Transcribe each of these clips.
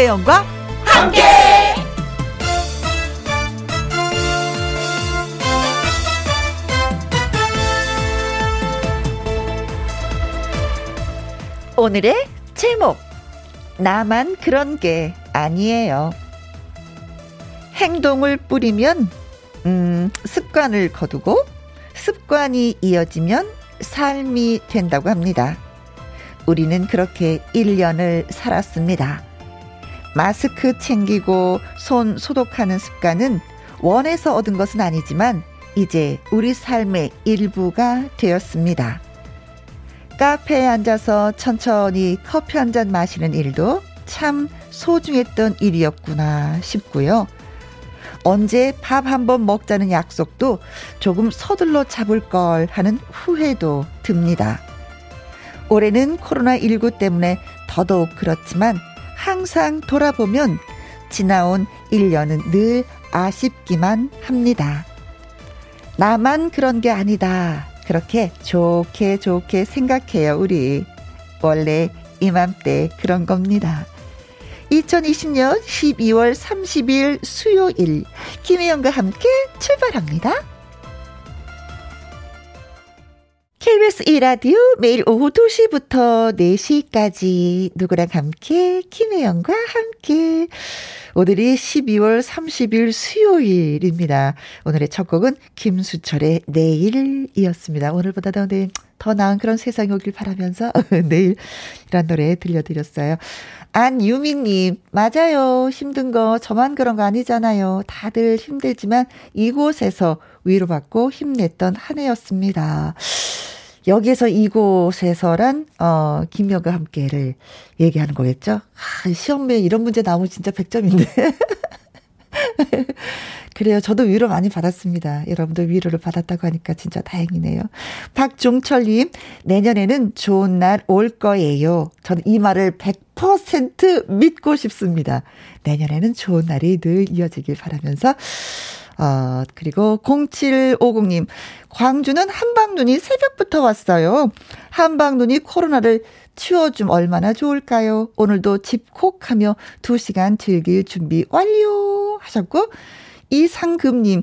김혜영과 함께. 오늘의 제목 나만 그런 게 아니에요. 행동을 뿌리면 음, 습관을 거두고 습관이 이어지면 삶이 된다고 합니다. 우리는 그렇게 1년을 살았습니다. 마스크 챙기고 손 소독하는 습관은 원해서 얻은 것은 아니지만 이제 우리 삶의 일부가 되었습니다. 카페에 앉아서 천천히 커피 한 잔 마시는 일도 참 소중했던 일이었구나 싶고요. 언제 밥 한 번 먹자는 약속도 조금 서둘러 잡을 걸 하는 후회도 듭니다. 올해는 코로나19 때문에 더더욱 그렇지만 항상 돌아보면 지나온 1년은 늘 아쉽기만 합니다. 나만 그런 게 아니다. 그렇게 좋게 좋게 생각해요, 우리. 원래 이맘때 그런 겁니다. 2020년 12월 30일 수요일 김혜영과 함께 출발합니다. KBS 1라디오 매일 오후 2시부터 4시까지 누구랑 함께 김혜영과 함께 오늘이 12월 30일 수요일입니다. 오늘의 첫 곡은 김수철의 내일이었습니다. 오늘보다 더, 네, 더 나은 그런 세상이 오길 바라면서 내일이란 노래 들려드렸어요. 안유미님, 맞아요. 힘든 거 저만 그런 거 아니잖아요. 다들 힘들지만 이곳에서 위로받고 힘냈던 한 해였습니다. 여기에서 이곳에서란 어 김여가 함께를 얘기하는 거겠죠. 아, 시험에 이런 문제 나오면 진짜 100점인데. 그래요. 저도 위로 많이 받았습니다. 여러분도 위로를 받았다고 하니까 진짜 다행이네요. 박종철님, 내년에는 좋은 날 올 거예요. 저는 이 말을 100% 믿고 싶습니다. 내년에는 좋은 날이 늘 이어지길 바라면서 어, 그리고 0750님, 광주는 한방눈이 새벽부터 왔어요. 한방눈이 코로나를 치워좀 얼마나 좋을까요? 오늘도 집콕하며 2시간 즐길 준비 완료 하셨고, 이상금님,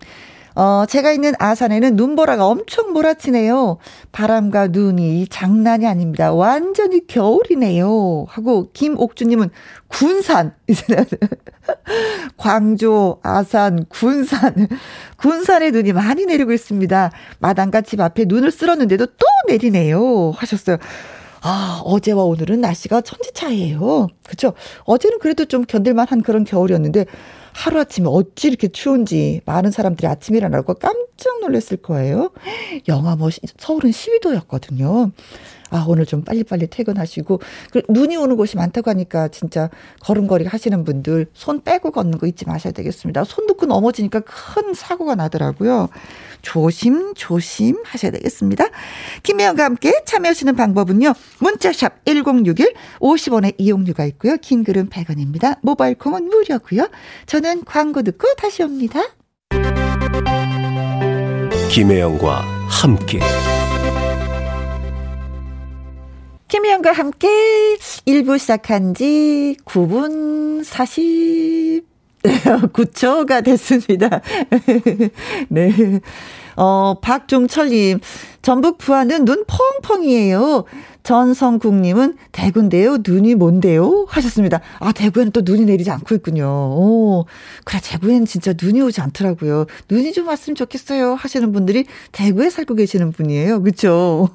어, 제가 있는 아산에는 눈보라가 엄청 몰아치네요. 바람과 눈이 장난이 아닙니다. 완전히 겨울이네요. 하고, 김옥주님은 군산. 광주, 아산, 군산. 군산에 눈이 많이 내리고 있습니다. 마당과 집 앞에 눈을 쓸었는데도 또 내리네요. 하셨어요. 아, 어제와 오늘은 날씨가 천지 차이예요. 그렇죠? 어제는 그래도 좀 견딜 만한 그런 겨울이었는데 하루아침에 어찌 이렇게 추운지 많은 사람들이 아침에 일어나고 깜짝 놀랐을 거예요. 영하 뭐 서울은 12도였거든요. 아, 오늘 좀 빨리빨리 퇴근하시고, 그 눈이 오는 곳이 많다고 하니까 진짜 걸음걸이 하시는 분들 손 빼고 걷는 거 잊지 마셔야 되겠습니다. 손 놓고 넘어지니까 큰 사고가 나더라고요. 조심, 조심 하셔야 되겠습니다. 김혜영과 함께 참여하시는 방법은요. 문자샵 1061 50원의 이용료가 있고요. 긴 글은 100원입니다. 모바일 콩은 무료고요. 저는 광고 듣고 다시 옵니다. 김혜영과 함께 김혜영과 함께 1부 시작한 지 9분 40 9초가 됐습니다. 네. 어, 박종철님, 전북 부안은 눈 펑펑이에요. 전성국님은 대구인데요. 눈이 뭔데요? 하셨습니다. 아, 대구에는 또 눈이 내리지 않고 있군요. 오, 그래, 대구에는 진짜 눈이 오지 않더라고요. 눈이 좀 왔으면 좋겠어요. 하시는 분들이 대구에 살고 계시는 분이에요. 그쵸?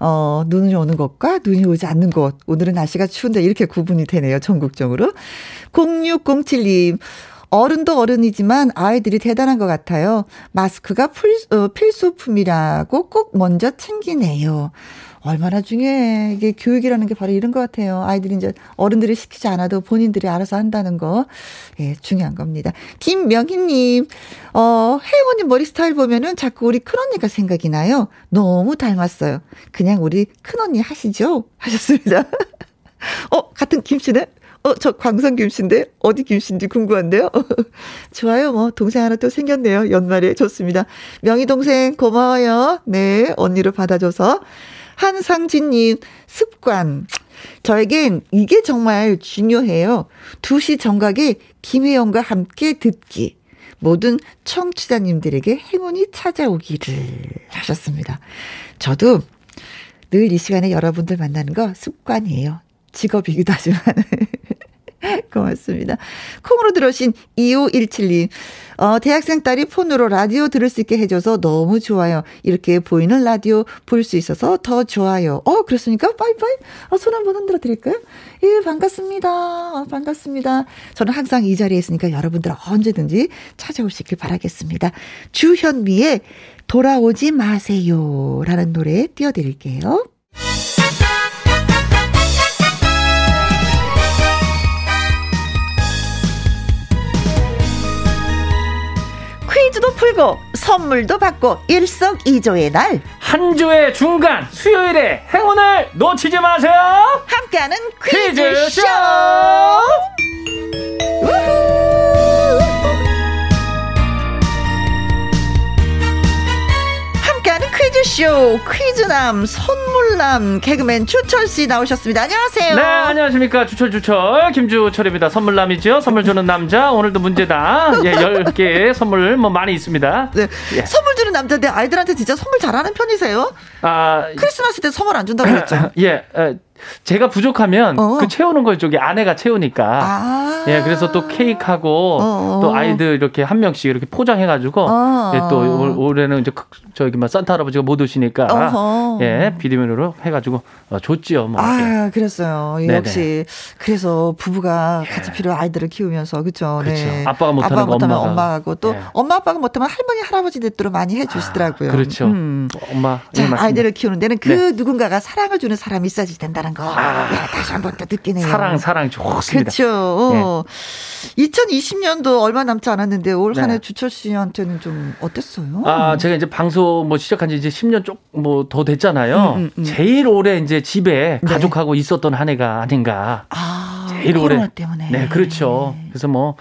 어, 눈이 오는 것과 눈이 오지 않는 것. 오늘은 날씨가 추운데 이렇게 구분이 되네요. 전국적으로. 0607님. 어른도 어른이지만 아이들이 대단한 것 같아요. 마스크가 풀, 어, 필수품이라고 꼭 먼저 챙기네요. 얼마나 중요해. 이게 교육이라는 게 바로 이런 것 같아요. 아이들이 이제 어른들이 시키지 않아도 본인들이 알아서 한다는 거. 예, 중요한 겁니다. 김명희님, 어, 혜원님 머리 스타일 보면은 자꾸 우리 큰언니가 생각이 나요. 너무 닮았어요. 그냥 우리 큰언니 하시죠? 하셨습니다. 어, 같은 김씨네? 어, 저 광선 김씨인데? 어디 김씨인지 궁금한데요? 좋아요, 뭐, 동생 하나 또 생겼네요. 연말에. 좋습니다. 명희 동생, 고마워요. 네, 언니를 받아줘서. 한상진님, 습관. 저에겐 이게 정말 중요해요. 2시 정각에 김혜영과 함께 듣기. 모든 청취자님들에게 행운이 찾아오기를 하셨습니다. 저도 늘 이 시간에 여러분들 만나는 거 습관이에요. 직업이기도 하지만. 고맙습니다. 콩으로 들어오신 2517님. 어, 대학생 딸이 폰으로 라디오 들을 수 있게 해줘서 너무 좋아요. 이렇게 보이는 라디오 볼 수 있어서 더 좋아요. 어, 그렇습니까? 빠이빠이. 어, 손 한번 흔들어 드릴까요? 예, 반갑습니다. 어, 반갑습니다. 저는 항상 이 자리에 있으니까 여러분들 언제든지 찾아오시길 바라겠습니다. 주현미의 돌아오지 마세요. 라는 노래 띄워드릴게요. 퀴즈도 풀고 선물도 받고 일석이조의 날. 한 주의 중간 수요일에 행운을 놓치지 마세요. 함께하는 퀴즈쇼. 퀴즈쇼. 퀴즈쇼 퀴즈남 선물남 개그맨 주철 씨 나오셨습니다. 안녕하세요. 네, 안녕하십니까. 주철 주철 김주철입니다. 선물남이죠. 선물 주는 남자. 오늘도 문제다. 예, 10개 선물 뭐 많이 있습니다. 네. 예. 선물 주는 남자인데 아이들한테 진짜 선물 잘하는 편이세요? 아, 크리스마스 때 선물 안 준다고 그랬죠. 예. 에, 제가 부족하면 어. 그 채우는 걸 저기 아내가 채우니까. 아. 예, 그래서 또 케이크하고 어. 또 아이들 이렇게 한 명씩 이렇게 포장해가지고 어. 예, 또 올해는 이제 저기 막 산타 할아버지가 못 오시니까 어허. 예 비대면으로 해가지고 어, 줬지요. 뭐 아, 그랬어요. 네네. 역시 그래서 부부가 예. 같이 필요 아이들을 키우면서 그렇죠. 네. 아빠가 못하는 아빠 못하면 엄마가. 엄마하고 또 예. 엄마 아빠가 못하면 할머니 할아버지 대대로 많이 해주시더라고요. 아, 그렇죠. 음. 엄마. 자, 예, 아이들을 키우는 데는 그 네. 누군가가 사랑을 주는 사람이 있어야지 된다는 거. 아. 네, 다시 한 번 더 느끼네요. 사랑 사랑 좋습니다. 그렇죠. 예. 2020년도 얼마 남지 않았는데 올 한해 네. 주철 씨한테는 좀 어땠어요? 아 제가 이제 방송 뭐 시작한 지 이제 10년 쪽 뭐 더 됐잖아요. 음, 음, 음. 제일 오래 이제 집에 네. 가족하고 있었던 한 해가 아닌가. 아, 제일 오래 때문에. 네, 그렇죠. 그래서 뭐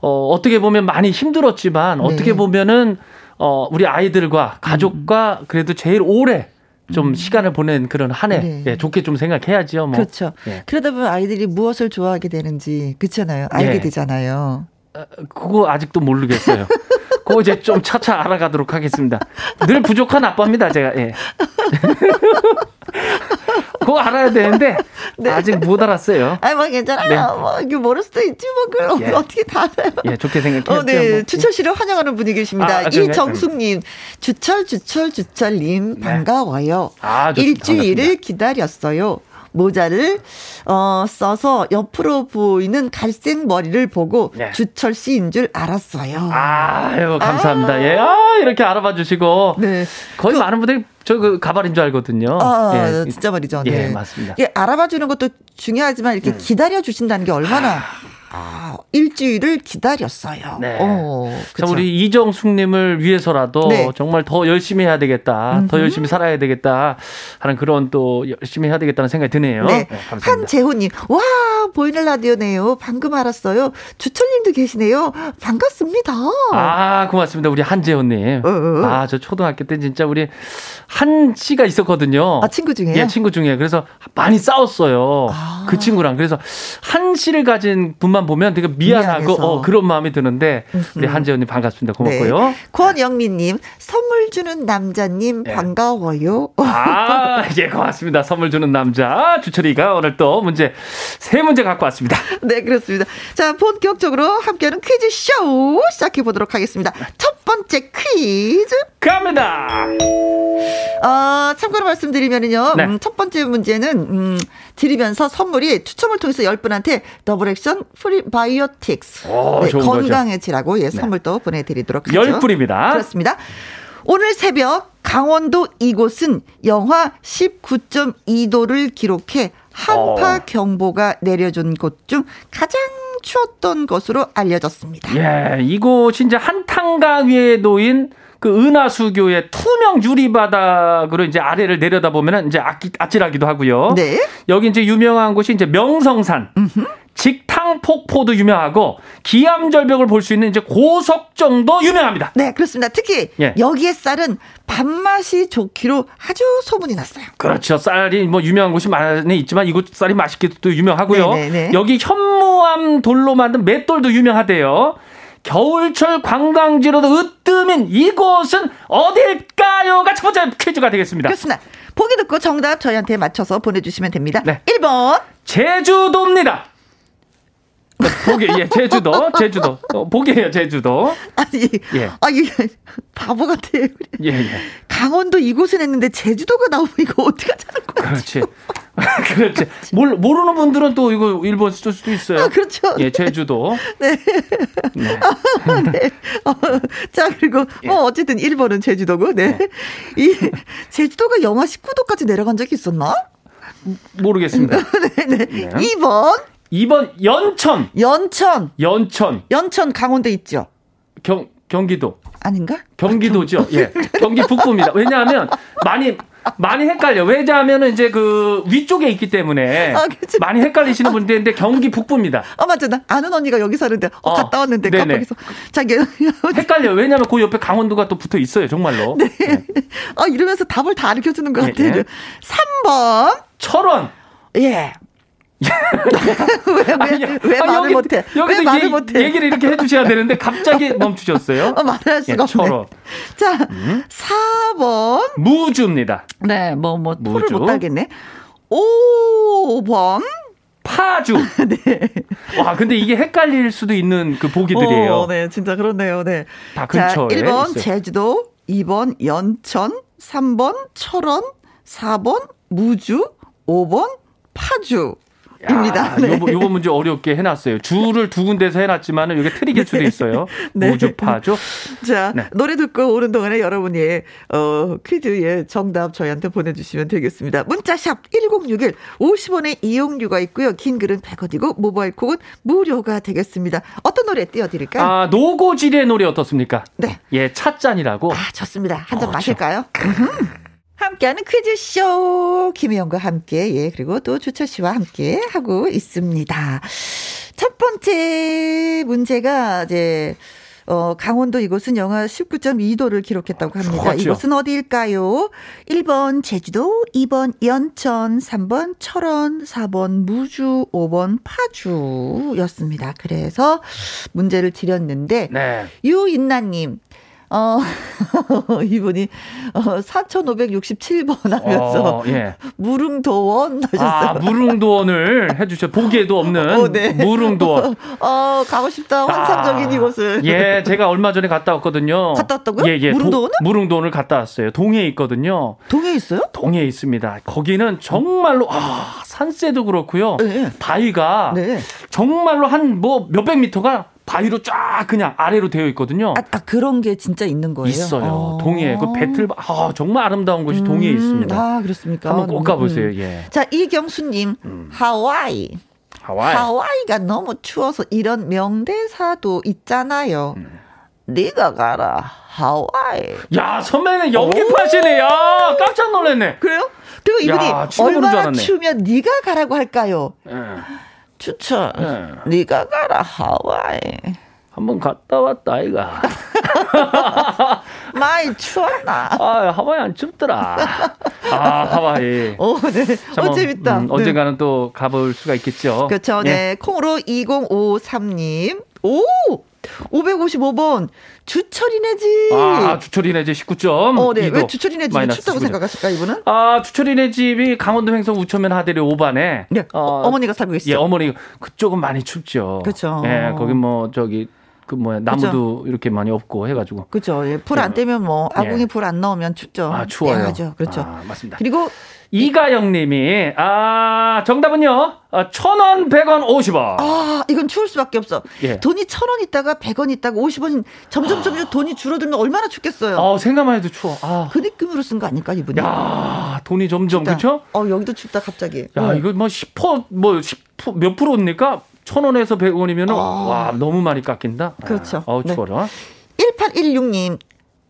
어, 어떻게 보면 많이 힘들었지만 네. 어떻게 보면은 어, 우리 아이들과 가족과 음. 그래도 제일 오래 좀 음. 시간을 보낸 그런 한해 네. 예, 좋게 좀 생각해야죠. 뭐. 그렇죠. 예. 그러다 보면 아이들이 무엇을 좋아하게 되는지 그렇잖아요. 알게 예. 되잖아요. 아, 그거 아직도 모르겠어요. 그거 이제 좀 차차 알아가도록 하겠습니다. 늘 부족한 아빠입니다, 제가. 예. 그거 알아야 되는데 네. 아직 못 알았어요. 아니 뭐 괜찮아요. 네. 뭐 이게 모를 수도 있지 뭐 그걸 예. 어떻게 다 알아요. 예, 좋게 생각해요. 어, 네, 뭐. 주철 씨를 환영하는 분위기십니다. 아, 이정숙님, 주철 주철 주철님 네. 반가워요. 아, 일주일을 반갑습니다. 기다렸어요. 모자를 어 써서 옆으로 보이는 갈색 머리를 보고 네. 주철 씨인 줄 알았어요. 아유 감사합니다. 아. 예, 아, 이렇게 알아봐 주시고 네. 거의 그, 많은 분들이 저그 가발인 줄 알거든요. 아, 예. 진짜 말이죠. 네. 예, 맞습니다. 예, 알아봐 주는 것도 중요하지만 이렇게 음. 기다려 주신다는 게 얼마나 아. 아, 일주일을 기다렸어요. 네. 어, 자, 우리 이정숙님을 위해서라도 네. 정말 더 열심히 해야 되겠다. 음흠. 더 열심히 살아야 되겠다. 하는 그런 또 열심히 해야 되겠다는 생각이 드네요. 네. 네 한재호님, 와, 보이는 라디오네요. 방금 알았어요. 주철님도 계시네요. 반갑습니다. 아, 고맙습니다. 우리 한재호님. 어, 어, 어. 아, 저 초등학교 때 진짜 우리 한 씨가 있었거든요. 아, 친구 중에? 예, 친구 중에. 그래서 많이 싸웠어요. 아. 그 친구랑. 그래서 한 씨를 가진 분만 사람 보면 되게 미안하고 어, 그런 마음이 드는데 우리 한재현님 반갑습니다. 고맙고요. 네. 권영민님 선물 주는 남자님 네. 반가워요. 아, 예, 고맙습니다. 선물 주는 남자 주철이가 오늘 또 문제 세 문제 갖고 왔습니다. 네, 그렇습니다. 자, 본격적으로 함께하는 퀴즈 쇼 시작해 보도록 하겠습니다. 첫 번째 퀴즈 갑니다. 어, 참고로 말씀드리면요. 네. 음, 첫 번째 문제는 음, 드리면서 선물이 추첨을 통해서 10분한테 더블 액션 프리바이오틱스 네, 건강해지라고 예, 네. 선물 또 보내드리도록 하죠. 10분입니다. 그렇습니다. 오늘 새벽 강원도 이곳은 영하 19.2도를 기록해 한파 어. 경보가 내려진 곳 중 가장 추웠던 것으로 알려졌습니다. 예, 이곳이 이제 한탄강 위에 놓인 그 은하수교의 투명 유리 바닥으로 이제 아래를 내려다 보면은 이제 아찔하기도 하고요. 네. 여기 이제 유명한 곳이 이제 명성산. 음흠. 직탕폭포도 유명하고 기암절벽을 볼 수 있는 이제 고석정도 유명합니다. 네, 그렇습니다. 특히 예. 여기의 쌀은 밥맛이 좋기로 아주 소문이 났어요. 그렇죠. 쌀이 뭐 유명한 곳이 많이 있지만 이곳 쌀이 맛있기도 또 유명하고요. 네네네. 네, 네. 여기 현무암 돌로 만든 맷돌도 유명하대요. 겨울철 관광지로도 으뜸인 이곳은 어딜까요?가 첫 번째 퀴즈가 되겠습니다. 그렇습니다. 보기 듣고 정답 저희한테 맞춰서 보내주시면 됩니다. 네. 1번. 제주도입니다. 보기, 예, 제주도, 제주도. 어, 보기예요, 제주도. 아니, 예. 아, 이 바보 같아요. 예, 예. 강원도 이곳은 했는데 제주도가 나오면 이거 어떻게 하자는 거야? 그렇지. 그렇지. 몰, 모르는 분들은 또 이거 일본 쓸 수도 있어요. 아, 그렇죠. 예, 제주도. 네. 네. 아, 네. 어, 자, 그리고, 예. 어, 어쨌든 1번은 제주도고, 네. 네. 이, 제주도가 영하 19도까지 내려간 적이 있었나? 모르겠습니다. 네, 네. 네. 2번. 2번 연천. 연천. 연천. 연천 강원도 있죠. 경 경기도. 아닌가? 경기도죠. 아, 경... 예. 경기 북부입니다. 왜냐하면 많이 많이 헷갈려. 왜냐하면 이제 그 위쪽에 있기 때문에 아, 많이 헷갈리시는 분들인데 경기 북부입니다. 어 맞아. 나 아는 언니가 여기 사는데 어, 어 갔다 왔는데 깜빡해서 자기 헷갈려. 왜냐하면 그 옆에 강원도가 또 붙어 있어요. 정말로. 네. 네. 아 이러면서 답을 다 알려 주는 것 같아요. 예. 3번 철원. 예. 왜, 왜, 왜 아, 말을 못해? 왜 말을 못해? 얘기를 이렇게 해주셔야 되는데 갑자기 멈추셨어요. 어, 말할 수가 예, 없네. 자, 음? 4번. 무주입니다. 네, 뭐, 뭐, 토를 못 달겠네. 5번. 파주. 네. 와, 근데 이게 헷갈릴 수도 있는 그 보기들이에요. 어, 네, 진짜 그렇네요. 네. 다 근처에. 자, 1번 있어요. 제주도, 2번 연천, 3번 철원, 4번 무주, 5번 파주. 입니다. 네. 요번, 요번 문제 어렵게 해놨어요. 주를 두 군데서 해놨지만은 이게 수도 네. 있어요. 네. 우주파죠. 자, 네. 노래 듣고 오는 동안에 여러분이, 어, 퀴즈의 정답 저희한테 보내주시면 되겠습니다. 문자샵 1061 50원의 이용료가 있고요. 긴 글은 100원이고, 모바일 콕은 무료가 되겠습니다. 어떤 노래 띄워드릴까요? 아, 노고지의 노래 어떻습니까? 네. 예, 찻잔이라고. 아, 좋습니다. 한잔 어, 마실까요? 함께하는 퀴즈쇼 김혜영과 함께 예 그리고 또 주철 씨와 함께 하고 있습니다. 첫 번째 문제가 이제 어, 강원도 이곳은 영하 19.2도를 기록했다고 합니다. 그렇죠. 이곳은 어디일까요? 1번 제주도, 2번 연천, 3번 철원, 4번 무주, 5번 파주였습니다. 그래서 문제를 드렸는데 네. 유인나님 어, 이분이 어, 4,567번 하면서 어, 예. 무릉도원 하셨어요. 아, 무릉도원을 해주셔. 보기에도 없는 어, 네. 무릉도원. 어, 가고 싶다. 환상적인 아, 이곳을. 예, 제가 얼마 전에 갔다 왔거든요. 갔다 왔다고요? 예, 예. 무릉도원은? 무릉도원을 갔다 왔어요. 동해에 있거든요. 동해에 있어요? 동해에 있습니다. 거기는 정말로 아, 산세도 그렇고요. 네. 바위가 네. 정말로 한 뭐 몇백 미터가 바위로 쫙 그냥 아래로 되어 있거든요. 아, 아 그런 게 진짜 있는 거예요? 있어요. 아. 동해 그 배틀 아, 정말 아름다운 곳이 음, 동해에 있습니다. 아 그렇습니까? 한번 꼭 가보세요. 음. 예. 자 이경수님 음. 하와이. 하와이. 하와이가 너무 추워서 이런 명대사도 있잖아요. 음. 네가 가라 하와이. 야 선배는 연기파시네. 야 깜짝 놀랐네. 그래요? 그리고 이분이 야, 얼마나 추우면 네가 가라고 할까요? 예. 추천. 네. 네가 가라 하와이. 한번 갔다 왔다 아이가. 많이 추웠나? 아 하와이 안 춥더라. 아 하와이. 오, 네. 참, 어 재밌다. 음, 언젠가는 네. 또 가볼 수가 있겠죠. 그렇죠. 네. 네. 콩으로 2053님. 오! 555번 주철이네 집. 아, 주철이네 집 19점. 어, 네. 왜 주철이네 집이 춥다고 19점. 생각하실까, 이분은? 아, 주철이네 집이 강원도 횡성 우천면 하대리 5반에. 네. 어, 어머니가 살고 계시죠. 예, 어머니 그쪽은 많이 춥죠. 그렇죠. 예, 거기 뭐 저기 그 뭐야 나무도 그쵸? 이렇게 많이 없고 해가지고. 그렇죠. 예, 불 안 예. 때면 뭐 아궁이 예. 불 안 넣으면 춥죠. 아 추워요. 죠 그렇죠. 아, 맞습니다. 그리고 이가영님이 아 정답은요? 아, 천원 백 원 오십 원 아 이건 추울 수밖에 없어. 예. 돈이 천 원 있다가 백 원 있다가 오십 원 점점 점점 돈이 줄어들면 얼마나 춥겠어요. 어 생각만 해도 추워. 아. 그 느낌으로 쓴 거 아닐까 이분이? 야 돈이 점점 그쵸? 어 여기도 춥다 갑자기. 야 어. 이거 뭐 10%뭐 몇 프로입니까? 천 원에서 백 원이면 아. 와 너무 많이 깎인다? 그렇죠. 아, 우 추워라. 네. 1816님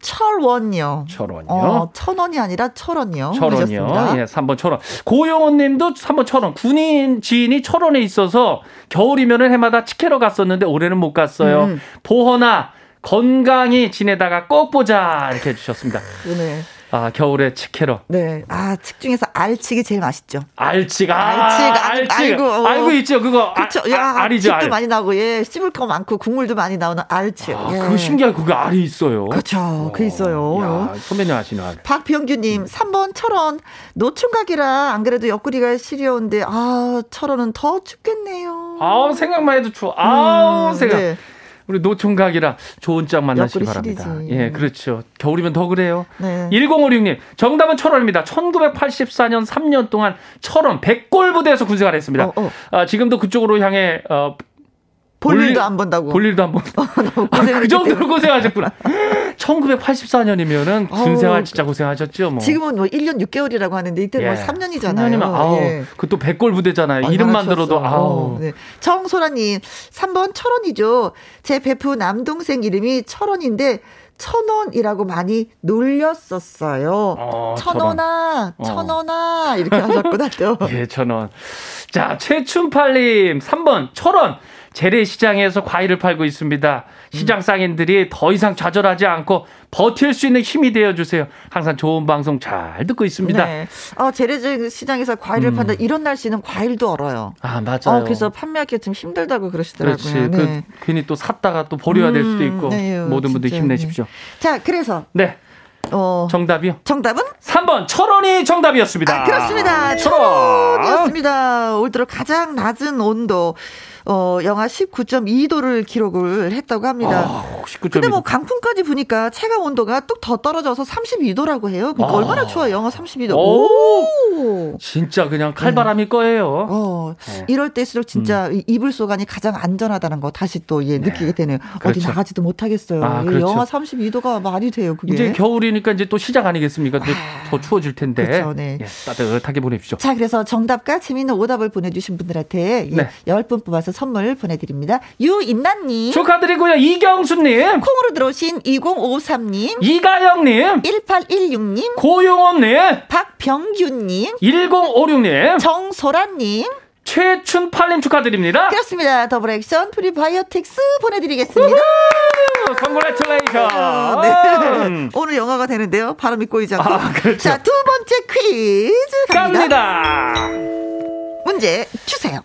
철원요. 철원요. 어, 천원이 아니라 철원요. 철원요. 예, 3번 철원. 고영원 님도 3번 철원. 군인 지인이 철원에 있어서 겨울이면은 해마다 치케러 갔었는데 올해는 못 갔어요. 음. 보허나 건강히 지내다가 꼭 보자 이렇게 해주셨습니다. 네. 아, 겨울에 치케러. 네. 아, 칡 중에서 알칡이 제일 맛있죠. 알칡. 아, 알칡. 알칡. 알고, 어. 알고 있죠. 그거. 그쵸. 아, 야, 알이죠. 알. 많이 나고, 예. 씹을 거 많고, 국물도 많이 나오는 알칡. 아, 예. 그거 신기하게 그게 알이 있어요. 그렇죠. 그 있어요. 야, 선배님 아시는 알. 박병규님, 음. 3번 철원. 노충각이라 안 그래도 옆구리가 시려운데, 아, 철원은 더 춥겠네요. 아 생각만 해도 추워. 아 음, 생각. 네. 우리 노총각이라 좋은 짝 만나시기 바랍니다. 시리지. 예, 그렇죠. 겨울이면 더 그래요. 네. 1056님, 정답은 철원입니다. 1984년 3년 동안 철원 백골 부대에서 군생활 했습니다. 어, 어. 아, 지금도 그쪽으로 향해 어, 볼 일도 안 본다고. 볼 일도 안 본다. 아, 그 정도로 고생하셨구나. 1984년이면은 군생활 진짜 고생하셨죠, 뭐. 지금은 뭐 1년 6개월이라고 하는데 이때 뭐 예. 뭐 3년이잖아요. 3년이면 아우, 예. 그또 백골 부대잖아요. 이름만 들어도 아우. 네. 정소라 님, 3번 철원이죠. 제 베프 남동생 이름이 철원인데 천원이라고 많이 놀렸었어요. 어, 천원아, 천원아, 어. 이렇게 하셨구나, 또. 예, 천원. 자, 최춘팔님, 3번, 철원. 재래시장에서 과일을 팔고 있습니다. 시장 상인들이 더 이상 좌절하지 않고 버틸 수 있는 힘이 되어 주세요. 항상 좋은 방송 잘 듣고 있습니다. 네. 어, 재래시장에서 과일을 음. 판다 이런 날씨는 과일도 얼어요. 아 맞아요. 어, 그래서 판매하기 좀 힘들다고 그러시더라고요. 그렇지. 그 네. 그, 괜히 또 샀다가 또 버려야 될 수도 음, 있고 네, 모든 분들 힘내십시오. 자, 그래서 네. 어, 정답이요? 정답은? 3번 철원이 정답이었습니다. 아, 그렇습니다. 철원이었습니다. 올 들어 가장 낮은 온도 어, 영하 19.2도를 기록을 했다고 합니다. 아, 근데 뭐 강풍까지 부니까 체감 온도가 뚝 더 떨어져서 32도라고 해요. 그러니까 아. 얼마나 추워요? 영하 32도. 오! 오! 진짜 그냥 칼바람이 네. 거예요. 어, 네. 이럴 때일수록 진짜 음. 이불 속 안이 가장 안전하다는 거 다시 또 예, 느끼게 되네요. 그렇죠. 어디 나가지도 못하겠어요. 아, 그렇죠. 영하 32도가 말이 돼요. 그게. 이제 겨울이니까 이제 또 시작 아니겠습니까? 또 더 추워질 텐데. 그렇죠, 네. 예, 따뜻하게 보내주십시오. 자, 그래서 정답과 재미있는 오답을 보내주신 분들한테 예, 네. 10분 뽑아서 선물 보내드립니다. 유인나님. 축하드리고요. 이경수님. 콩으로 들어오신 2053님. 이가영님. 1816님. 고용원님. 박병규님. 1056님. 정소라님. 최춘팔님 축하드립니다. 그렇습니다. 더블 액션 프리바이오틱스 보내드리겠습니다. Congratulation. 네. 오늘 영하가 되는데요. 바람이 꼬이지 않고. 아, 그렇죠. 자, 두 번째 퀴즈 갑니다. 갑니다. 문제 주세요.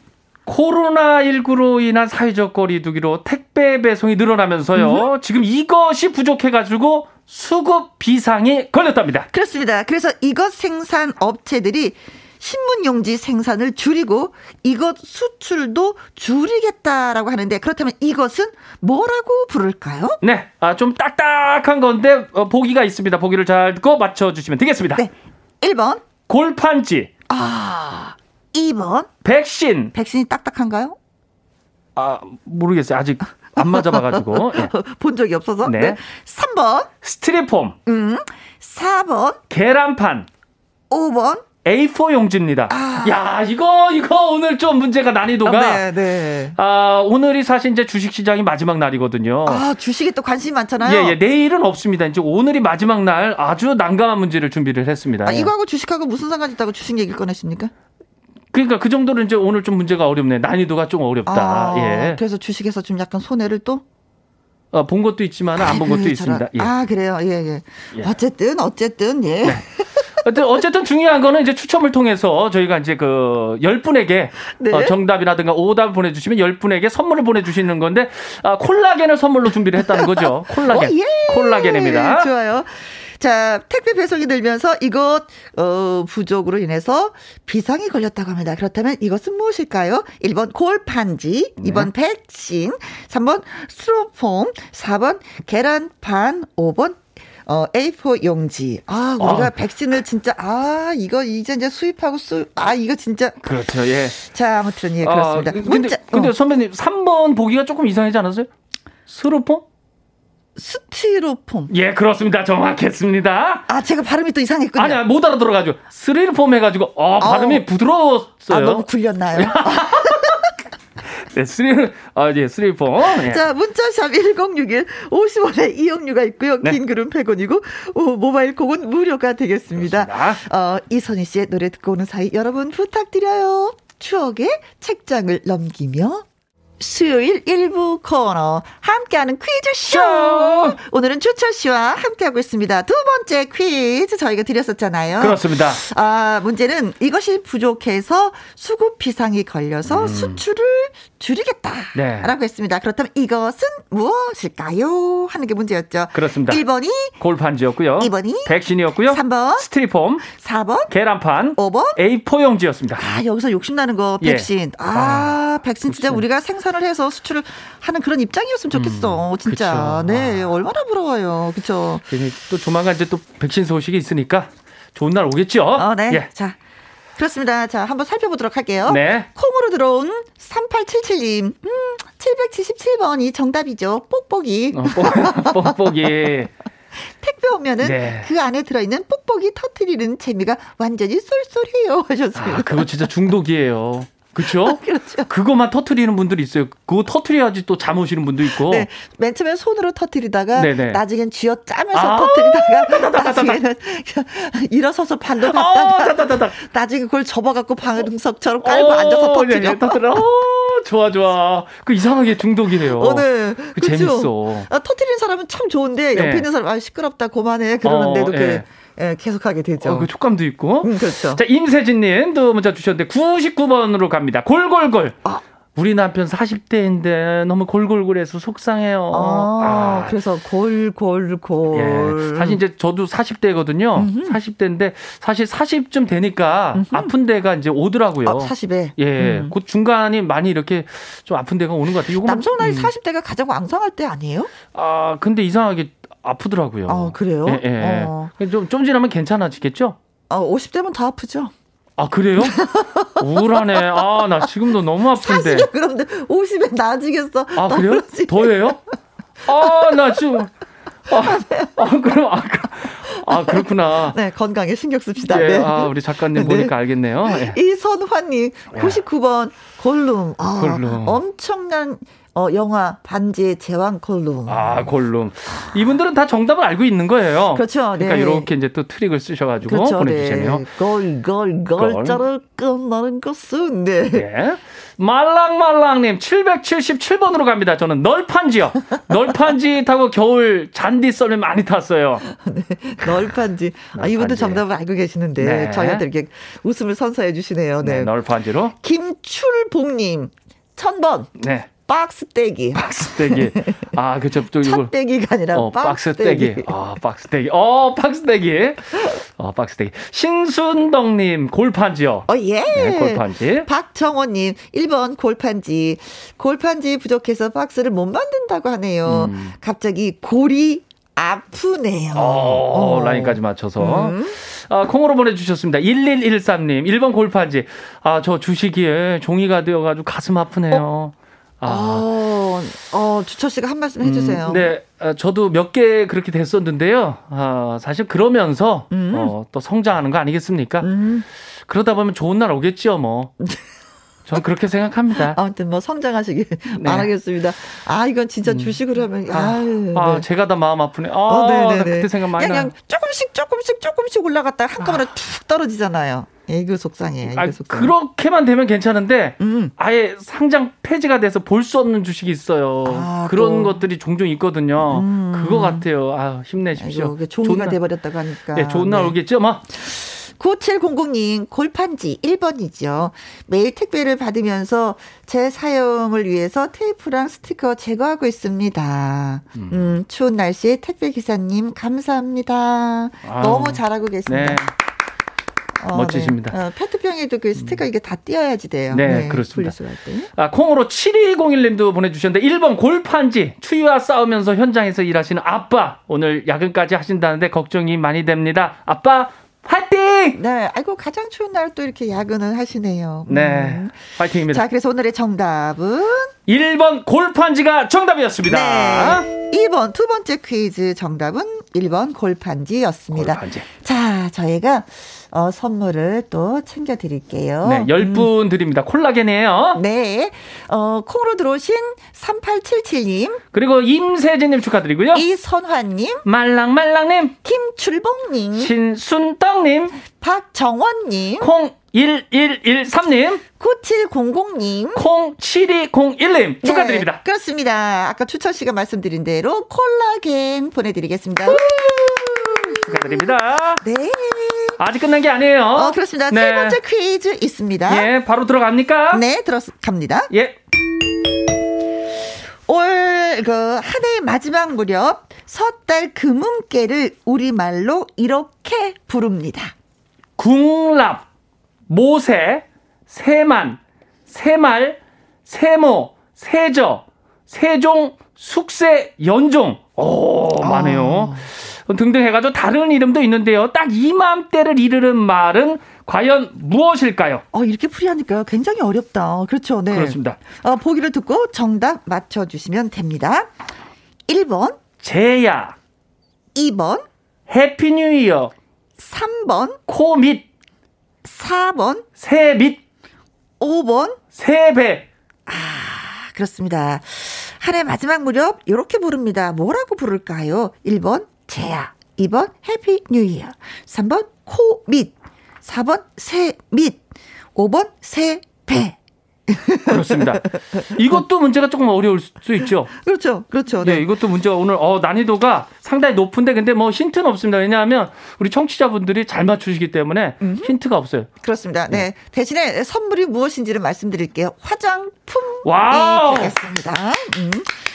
코로나19로 인한 사회적 거리두기로 택배 배송이 늘어나면서요. 음 지금 이것이 부족해가지고 수급 비상이 걸렸답니다. 그렇습니다. 그래서 이것 생산 업체들이 신문용지 생산을 줄이고 이것 수출도 줄이겠다라고 하는데 그렇다면 이것은 뭐라고 부를까요? 네, 아, 좀 딱딱한 건데 어, 보기가 있습니다. 보기를 잘 듣고 맞춰주시면 되겠습니다. 네, 1번 골판지 아 2번. 백신. 백신이 딱딱한가요? 아, 모르겠어요. 아직 안 맞아봐가지고. 네. 본 적이 없어서. 네. 네. 3번. 스티리폼. 음. 4번. 계란판. 5번. A4 용지입니다. 아. 야, 이거, 이거 오늘 좀 문제가 난이도가. 아, 네, 네. 아, 오늘이 사실 이제 주식시장이 마지막 날이거든요. 아, 주식에 또 관심이 많잖아요. 예, 예. 내일은 없습니다. 이제 오늘이 마지막 날 아주 난감한 문제를 준비를 했습니다. 아, 이거하고 주식하고 무슨 상관이 있다고 주식 얘기를 꺼냈습니까? 그러니까 그 정도로 이제 오늘 좀 문제가 어렵네. 난이도가 좀 어렵다. 아, 예. 그래서 주식에서 좀 약간 손해를 또 어, 본 것도 있지만 안 본 것도 그 있습니다. 예. 아, 그래요. 예, 예, 예. 어쨌든 어쨌든 예. 네. 어쨌든, 중요한 거는 이제 추첨을 통해서 저희가 이제 그 10분에게 네. 어, 정답이라든가 오답을 보내주시면 10분에게 선물을 보내주시는 건데, 아, 콜라겐을 선물로 준비를 했다는 거죠. 콜라겐. 오, 예. 콜라겐입니다. 좋아요. 자, 택배 배송이 늘면서 이것 어, 부족으로 인해서 비상이 걸렸다고 합니다. 그렇다면 이것은 무엇일까요? 1번 골판지, 2번 네. 백신, 3번 스로폼, 4번 계란판, 5번 어, A4 용지. 아, 우리가 어. 백신을 진짜, 아, 이거 이제 이제 수입하고 수, 아, 이거 진짜. 그렇죠, 예. 자, 아무튼, 예, 그렇습니다. 아, 근데, 문자, 근데 어. 선배님, 3번 보기가 조금 이상하지 않았어요? 스로폼? 스티로폼. 예, 그렇습니다. 정확했습니다. 아, 제가 발음이 또 이상했군요. 아니야, 못 알아들어가지고. 스리폼 해가지고, 어, 발음이 어. 부드러웠어요. 아, 너무 굴렸나요? 네, 쓰리, 아, 예, 쓰리폰. 예. 자, 문자샵 1061, 50원에 이용료가 있고요. 네. 긴 글은 100원이고, 오, 모바일 콩은 무료가 되겠습니다. 그렇습니다. 어, 이선희 씨의 노래 듣고 오는 사이 여러분 부탁드려요. 추억의 책장을 넘기며 수요일 일부 코너 함께하는 퀴즈쇼 오늘은 주철 씨와 함께하고 있습니다. 두 번째 퀴즈 저희가 드렸었잖아요. 그렇습니다. 아 문제는 이것이 부족해서 수급 비상이 걸려서 음. 수출을 줄이겠다라고 네. 했습니다. 그렇다면 이것은 무엇일까요? 하는 게 문제였죠. 그렇습니다. 1번이 골판지였고요. 2번이 백신이었고요. 3번 스트리폼 4번 계란판 5번 A4용지였습니다. 아 여기서 욕심나는 거 예. 백신. 예. 아, 아, 백신 진짜 우리가 생산을 해서 수출을 하는 그런 입장이었으면 좋겠어. 음, 진짜. 그쵸. 네, 아. 얼마나 부러워요. 그렇죠. 또 조만간 이제 또 백신 소식이 있으니까 좋은 날 오겠죠. 어, 네. 예. 자, 그렇습니다. 자, 한번 살펴보도록 할게요. 네. 콩으로 들어온 3877님. 음, 777번이 정답이죠. 뽁뽁이. 어, 뽁뽁이. 택배 오면은 네. 그 안에 들어있는 뽁뽁이 터트리는 재미가 완전히 쏠쏠해요 하셨어요. 아, 그거 진짜 중독이에요. 그렇죠? 그렇죠. 그거만 터트리는 분들이 있어요. 그거 터트려야지 또 잠 오시는 분도 있고. 네. 맨 처음에 손으로 터트리다가 네네. 나중엔 쥐어 짜면서 아~ 터트리다가 나중에는 일어서서 발로 갔다가 아~ 나중에 그걸 접어갖고 방음석처럼 깔고 어, 앉아서 터트려. 네, 네, 터트려. 어, 좋아 좋아. 그 이상하게 중독이래요. 어, 네. 그 재밌어. 아, 터트리는 사람은 참 좋은데 옆에 네. 있는 사람 아 시끄럽다 그만해 그러는데도 어, 그 네. 예, 계속하게 되죠. 어, 그 촉감도 있고. 음, 그렇죠. 자, 임세진님도 문자 주셨는데 99번으로 갑니다. 골골골. 아. 우리 남편 40대인데 너무 골골골해서 속상해요. 아, 아. 그래서 골골골. 예, 사실 이제 저도 40대거든요. 음흠. 40대인데 사실 40쯤 되니까 음흠. 아픈 데가 이제 오더라고요. 아, 40에. 예, 음. 그 중간이 많이 이렇게 좀 아픈 데가 오는 것 같아요. 남성 나이 음. 40대가 가장 왕성할 때 아니에요? 아, 근데 이상하게 아프더라고요. 아, 그래요? 예, 예. 어. 좀, 좀 지나면 괜찮아지겠죠? 아, 50대면 다 아프죠. 아, 그래요? 우울하네. 아, 나 지금도 너무 아픈데. 사실 그런데 50에 나아지겠어. 아, 그래요? 더해요? 아, 나 지금. 아, 아, 그럼, 아, 그, 아, 그렇구나. 네, 건강에 신경 씁시다. 예, 네. 아, 우리 작가님 보니까 네. 알겠네요. 예. 이선화님, 99번, 골룸. 아, 골룸. 엄청난 어, 영화 반지의 제왕 골룸. 아, 골룸. 이분들은 다 정답을 알고 있는 거예요. 그렇죠. 그러니까 네. 이렇게 이제 또 트릭을 쓰셔 가지고 그렇죠, 보내주시네요. 네. 골, 골, 골자를 끝나는 것은, 네. 네. 말랑말랑님 777번으로 갑니다. 저는 널판지요. 널판지 타고 겨울 잔디 썰매 많이 탔어요. 네, 널판지. 아, 이분도 정답을 알고 계시는데 네. 저희한테 이렇게 웃음을 선사해 주시네요. 네. 네 널판지로. 김출봉님 1000번. 네. 박스 떼기. 박스 떼기. 아, 그쵸. 또 이거. 떼기가 아니라 어, 박스떼기. 박스떼기. 아, 박스 떼기. 어, 박스 떼기. 어, 박스 떼기. 신순덕님, 골판지요. 어, 예. 네, 골판지. 박정호님, 1번 골판지. 골판지 부족해서 박스를 못 만든다고 하네요. 음. 갑자기 골이 아프네요. 어, 어. 라인까지 맞춰서. 음. 아, 콩으로 보내주셨습니다. 1113님, 1번 골판지. 아, 저 주식이에 종이가 되어가지고 가슴 아프네요. 어? 아, 어, 어 주철 씨가 한 말씀 해주세요. 음, 네, 아, 저도 몇 개 그렇게 됐었는데요. 아, 사실 그러면서 음. 어, 또 성장하는 거 아니겠습니까? 음. 그러다 보면 좋은 날 오겠죠, 뭐. 저는 그렇게 생각합니다. 아무튼 뭐 성장하시길 네. 바라겠습니다. 아 이건 진짜 음. 주식으로 하면 아, 아유, 아 네. 제가 다 마음 아프네. 아 어, 나 그때 생각 많이 그냥, 나. 조금씩 조금씩 조금씩 올라갔다가 한꺼번에 아. 툭 떨어지잖아요. 애교 속상해. 애교 아, 속상해. 그렇게만 되면 괜찮은데 음. 아예 상장 폐지가 돼서 볼 수 없는 주식이 있어요. 아, 그런 또. 것들이 종종 있거든요. 음. 그거 같아요. 아 힘내십시오. 아이고, 종이가 돼버렸다고 하니까. 네, 좋은 날 네. 오겠죠, 뭐. 9700님, 골판지 1번이죠. 매일 택배를 받으면서 제 사용을 위해서 테이프랑 스티커 제거하고 있습니다. 음, 음 추운 날씨에 택배 기사님, 감사합니다. 아, 너무 잘하고 계십니다. 네. 어, 멋지십니다. 네. 어, 페트병에도 그 스티커 이게 다 띄어야지 돼요. 네, 네 그렇습니다. 아, 콩으로 7201님도 보내주셨는데 1번 골판지 추위와 싸우면서 현장에서 일하시는 아빠 오늘 야근까지 하신다는데 걱정이 많이 됩니다. 아빠 파이팅! 네, 아이고 가장 추운 날 또 이렇게 야근을 하시네요. 네, 음. 파이팅입니다. 자, 그래서 오늘의 정답은 1번 골판지가 정답이었습니다. 네. 2번 두 번째 퀴즈 정답은 1번 골판지였습니다. 골판지. 자, 저희가 어, 선물을 또 챙겨드릴게요. 네, 10분 음. 드립니다. 콜라겐이에요. 네. 어, 콩으로 들어오신 3877님. 그리고 임세진님 축하드리고요. 이선화님. 말랑말랑님. 김출봉님. 신순떡님. 박정원님. 콩 1113님. 9700님. 콩 7201님. 축하드립니다. 네, 그렇습니다. 아까 추천 씨가 말씀드린 대로 콜라겐 보내드리겠습니다. 축하드립니다. 네. 아직 끝난 게 아니에요. 어, 그렇습니다. 네. 세 번째 퀴즈 있습니다. 예, 바로 들어갑니까? 네, 들어갑니다. 예. 올, 그, 한 해의 마지막 무렵, 섣달 금음깨를 우리말로 이렇게 부릅니다. 궁랍, 모세, 세만, 세말, 세모, 세저, 세종, 숙세, 연종. 오, 많네요. 아. 등등 해가지고 다른 이름도 있는데요. 딱 이맘때를 이르는 말은 과연 무엇일까요? 어, 이렇게 풀이하니까 굉장히 어렵다. 그렇죠. 네. 그렇습니다. 어, 보기를 듣고 정답 맞춰주시면 됩니다. 1번. 제야. 2번. Happy New Year. 3번. 코밑. 4번. 세밑. 5번. 세배. 아, 그렇습니다. 한 해 마지막 무렵 이렇게 부릅니다. 뭐라고 부를까요? 1번 제야, 2번 Happy New Year, 3번 코밑, 4번 세밑, 5번 세배. 그렇습니다. 이것도 문제가 조금 어려울 수 있죠. 그렇죠. 그렇죠. 네, 네 이것도 문제가 오늘 어, 난이도가 상당히 높은데 근데 뭐 힌트는 없습니다. 왜냐하면 우리 청취자분들이 잘 맞추시기 때문에 음흠. 힌트가 없어요. 그렇습니다. 네. 네. 대신에 선물이 무엇인지를 말씀드릴게요. 화장품 와우. 드리겠습니다. 음.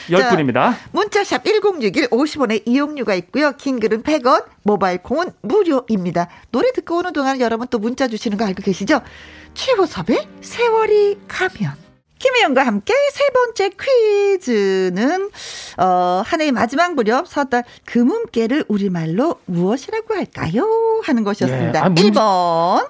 10분입니다. 문자샵 1061 50원의 이용료가 있고요. 긴 글은 100원, 모바일 콩은 무료입니다. 노래 듣고 오는 동안 여러분 또 문자 주시는 거 알고 계시죠? 최호섭의 세월이 가면. 김혜영과 함께 세 번째 퀴즈는 어, 한 해의 마지막 무렵 서달 금음깨를 우리말로 무엇이라고 할까요? 하는 것이었습니다. 예. 아, 문제... 1번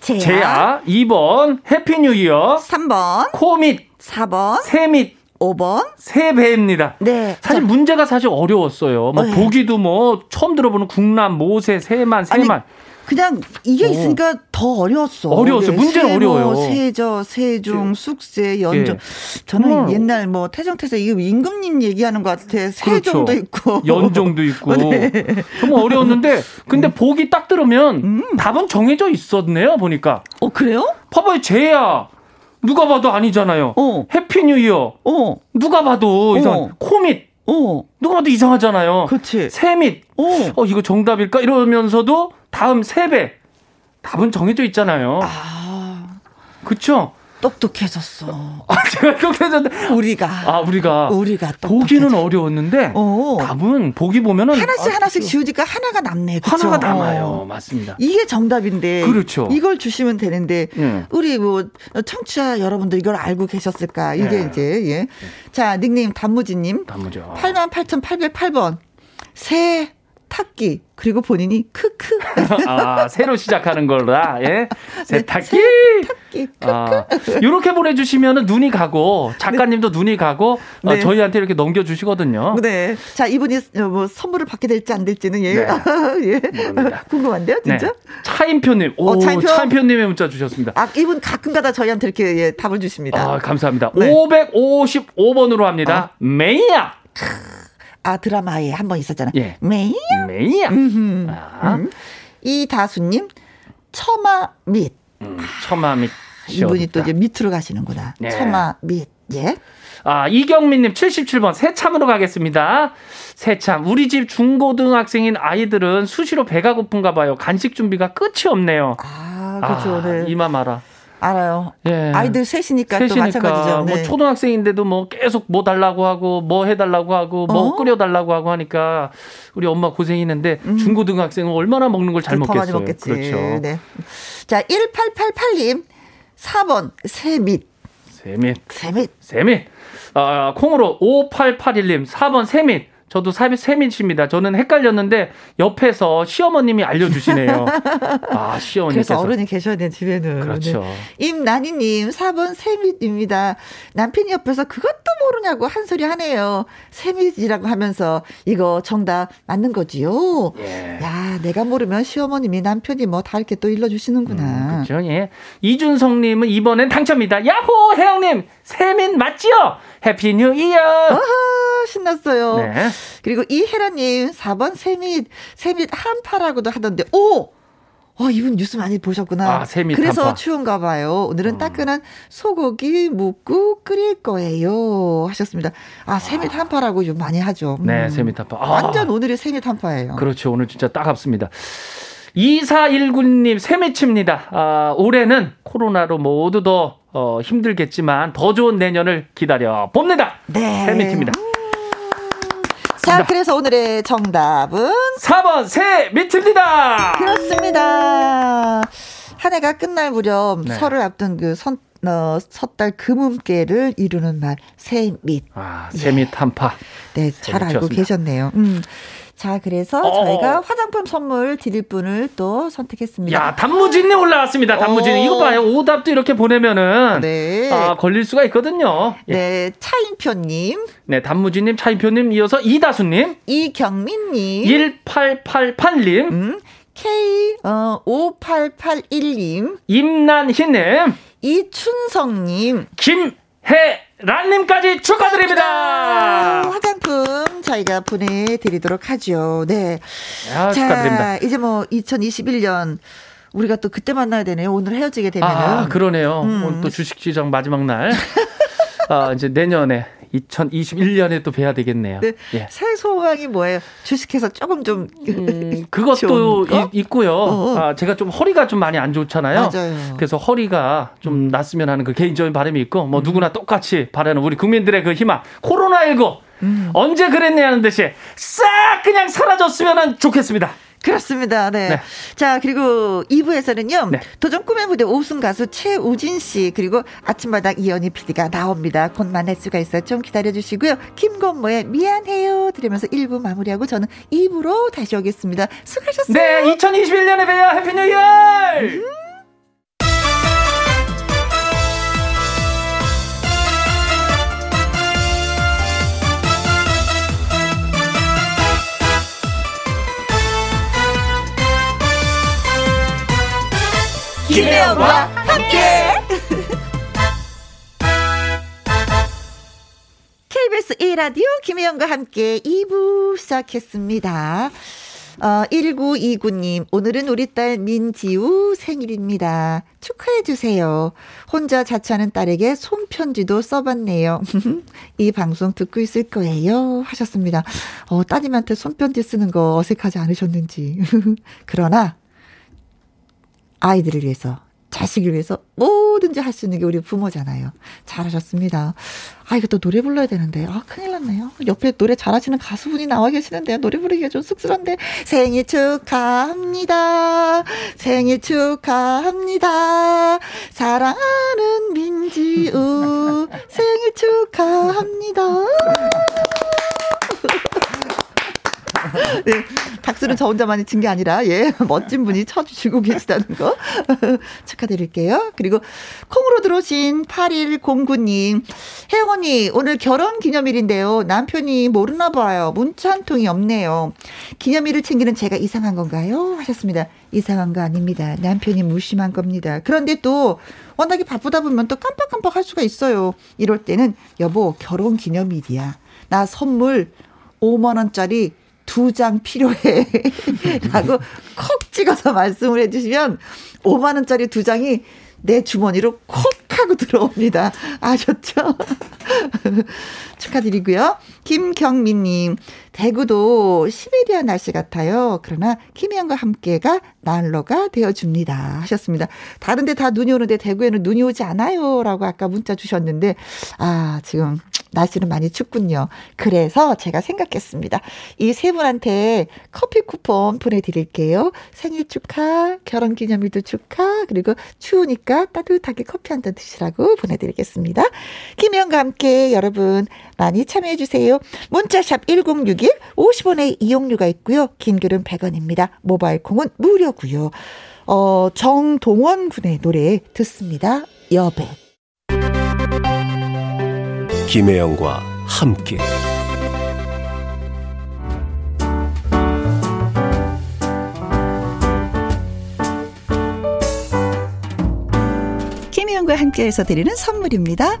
제야. 제야 2번 Happy New Year 3번 코밑 4번 세밑 5번 세배입니다. 네. 사실 자, 문제가 사실 어려웠어요. 뭐 네. 보기도 뭐 처음 들어보는 궁랍 모세 세만 세만 아니, 그냥 이게 어. 있으니까 더 어려웠어. 어려웠어요. 문제는 세모, 어려워요. 세저, 세종, 숙세, 연종. 예. 저는 음. 옛날 뭐 태정태세 이거 임금님 얘기하는 것 같아. 세종도 그렇죠. 있고 연종도 있고 네. 정말 어려웠는데 근데 음. 보기 딱 들으면 음. 답은 정해져 있었네요. 보니까. 어 그래요? 봐봐요, 제야. 누가 봐도 아니잖아요. 어. Happy New Year. 어. 누가 봐도 이상. 어. 코밑. 어. 누가 봐도 이상하잖아요. 그렇지. 세밑. 어. 어, 이거 정답일까? 이러면서도 다음 세배. 답은 정해져 있잖아요. 아. 그쵸? 똑똑해졌어. 아, 제가 똑똑해졌는데. 우리가. 아, 우리가. 우리가 보기는 어려웠는데. 어. 답은 보기 보면은. 하나씩 아, 하나씩 지우니까 하나가 남네. 그쵸? 하나가 남아요. 어. 맞습니다. 이게 정답인데. 그렇죠. 이걸 주시면 되는데. 네. 우리 뭐, 청취자 여러분들 이걸 알고 계셨을까. 이게 네. 이제, 예. 자, 닉네임 단무지 님. 단무죠. 88,808번. 새 탁기 그리고 본인이 크크. 아 새로 시작하는 걸로다. 예? 세탁기. 네, 탁기 크크. 아, 이렇게 보내주시면은 눈이 가고 작가님도 네. 눈이 가고 어, 네. 어, 저희한테 이렇게 넘겨주시거든요. 네자 이분이 뭐 선물을 받게 될지 안 될지는 예, 네. 예. 궁금한데요 진짜? 네. 차인표님. 오 어, 차인표? 차인표님의 문자 주셨습니다. 아 이분 가끔가다 저희한테 이렇게 예, 답을 주십니다. 아 감사합니다. 555번으로 합니다. 어. 메이야 아 드라마에 한 번 있었잖아. 예. 메이야. 메이야. 아. 음. 이 다수님 처마 밑. 음, 처마 밑. 이분이 또 이제 밑으로 가시는구나. 네. 처마 밑. 예. 아, 이경민님 77번 새참으로 가겠습니다. 새참. 우리 집 중고등학생인 아이들은 수시로 배가 고픈가 봐요. 간식 준비가 끝이 없네요. 아, 그렇죠. 아, 네. 이마 마라. 알아요. 예. 아이들 셋이니까, 셋이니까 또 마찬가지죠. 뭐 네. 뭐 초등학생인데도 뭐 계속 뭐 달라고 하고 뭐 해달라고 하고 뭐 어? 끓여달라고 하고 하니까 우리 엄마 고생했는데 음. 중고등학생은 얼마나 먹는 걸 잘 먹겠어요. 먹겠지. 그렇죠. 네. 자 1888님 4번 새밑. 새밑. 새밑. 새밑. 아, 콩으로 5881님 4번 새밑. 저도 세민 씨입니다. 저는 헷갈렸는데 옆에서 시어머님이 알려주시네요. 아, 시어머니께서. 그래서 어른이 계셔야 돼, 집에는. 그렇죠. 네. 임나니님, 4번 세민입니다. 남편이 옆에서 그것도 모르냐고 한 소리 하네요. 세민이라고 하면서 이거 정답 맞는 거지요? 예. 야, 내가 모르면 시어머님이 남편이 뭐 다 이렇게 또 일러주시는구나. 음, 그렇죠. 예. 이준성님은 이번엔 당첨입니다. 야호! 혜영님, 세밑 맞지요? Happy New Year! 아하, 신났어요. 네. 그리고 이혜라님, 4번 세밑, 세밑 한파라고도 하던데, 오! 어, 이분 뉴스 많이 보셨구나. 아, 세밑 그래서 한파. 추운가 봐요. 오늘은 어. 따끈한 소고기 뭇국 끓일 거예요. 하셨습니다. 아, 세밑 아. 한파라고 좀 많이 하죠. 네, 음. 네, 세밑 한파. 아. 완전 오늘이 세밑 한파예요. 그렇죠. 오늘 진짜 차갑습니다. 2419님, 세미칩니다. 아, 올해는 코로나로 모두 더 어, 힘들겠지만 더 좋은 내년을 기다려 봅니다. 네. 세미칩니다. 자, 그래서 오늘의 정답은 4번 세미칩니다. 그렇습니다. 한 해가 끝날 무렵 네. 설을 앞둔 그 선, 어, 섣달 금음께를 이루는 말 세밑. 아, 세밑 한파. 네, 잘 알고 계셨네요. 음. 자, 그래서 어 저희가 화장품 선물 드릴 분을 또 선택했습니다. 야, 단무지님 올라왔습니다. 단무지님. 이거 봐요. 오답도 이렇게 보내면은. 네. 아, 걸릴 수가 있거든요. 예. 네, 차인표 님. 네, 단무지 님, 차인표 님 이어서 이다수 님. 이경민 님. 1888님. 음, K, 어, 5881님. 임난희님. 이춘성님. 김해 란님까지 축하드립니다. 화장품 저희가 보내드리도록 하죠. 네. 야, 자, 축하드립니다. 이제 뭐 2021년 우리가 또 그때 만나야 되네요. 오늘 헤어지게 되면. 아, 그러네요. 음. 오늘 또 주식시장 마지막 날. 아, 이제 내년에 2021년에 또 뵈야 되겠네요. 네. 예. 새 소망이 뭐예요? 주식해서 조금 좀 음, 그것도 있, 고요 어, 어. 아, 제가 좀 허리가 좀 많이 안 좋잖아요. 맞아요. 그래서 허리가 좀 음. 낫으면 하는 그 개인적인 바람이 있고 뭐 음. 누구나 똑같이 바라는 우리 국민들의 그 희망. 코로나 19 음. 언제 그랬냐는 듯이 싹 그냥 사라졌으면 좋겠습니다. 그렇습니다. 네. 네. 자, 그리고 2부에서는요. 네. 도전 꿈의 무대 오승 가수 최우진 씨 그리고 아침마당 이연희 PD가 나옵니다. 곧 만날 수가 있어요. 좀 기다려 주시고요. 김건모의 미안해요 들으면서 1부 마무리하고 저는 2부로 다시 오겠습니다. 수고하셨어요. 네, 2021년에 봬요. Happy New 이어! 김혜영과 함께. KBS 1라디오 김혜영과 함께 2부 시작했습니다. 어, 1929님, 오늘은 우리 딸 민지우 생일입니다. 축하해주세요. 혼자 자취하는 딸에게 손편지도 써봤네요. 이 방송 듣고 있을 거예요. 하셨습니다. 어, 따님한테 손편지 쓰는 거 어색하지 않으셨는지. 그러나, 아이들을 위해서, 자식을 위해서 뭐든지 할 수 있는 게 우리 부모잖아요. 잘하셨습니다. 아, 이거 또 노래 불러야 되는데. 아, 큰일 났네요. 옆에 노래 잘하시는 가수분이 나와 계시는데요. 노래 부르기가 좀 쑥스러운데. 생일 축하합니다. 생일 축하합니다. 사랑하는 민지우. 생일 축하합니다. 네. 박수는 저 혼자만이 친 게 아니라, 예, 멋진 분이 쳐주시고 계시다는 거 축하드릴게요. 그리고 콩으로 들어오신 8109님, 혜영 언니, 오늘 결혼 기념일인데요. 남편이 모르나 봐요. 문자 한 통이 없네요. 기념일을 챙기는 제가 이상한 건가요? 하셨습니다. 이상한 거 아닙니다. 남편이 무심한 겁니다. 그런데 또 워낙에 바쁘다 보면 또 깜빡깜빡 할 수가 있어요. 이럴 때는 여보 결혼 기념일이야. 나 선물 5만 원짜리 두 장 필요해. 라고 콕 찍어서 말씀을 해주시면 5만원짜리 두 장이 내 주머니로 콕 하고 들어옵니다. 아셨죠? 축하드리고요. 김경민님, 대구도 시베리아 날씨 같아요. 그러나 김희영과 함께가 난로가 되어줍니다. 하셨습니다. 다른데 다 눈이 오는데 대구에는 눈이 오지 않아요. 라고 아까 문자 주셨는데, 아, 지금 날씨는 많이 춥군요. 그래서 제가 생각했습니다. 이 세 분한테 커피 쿠폰 보내드릴게요. 생일 축하, 결혼 기념일도 축하, 그리고 추우니까 따뜻하게 커피 한 잔 드시라고 보내드리겠습니다. 김희영과 함께 여러분 많이 참여해 주세요. 문자샵 1061 50원의 이용료가 있고요. 긴 글은 100원입니다. 모바일 콩은 무료고요. 어, 정동원 군의 노래 듣습니다. 여백. 김혜영과 함께. 김혜영과 함께해서 드리는 선물입니다.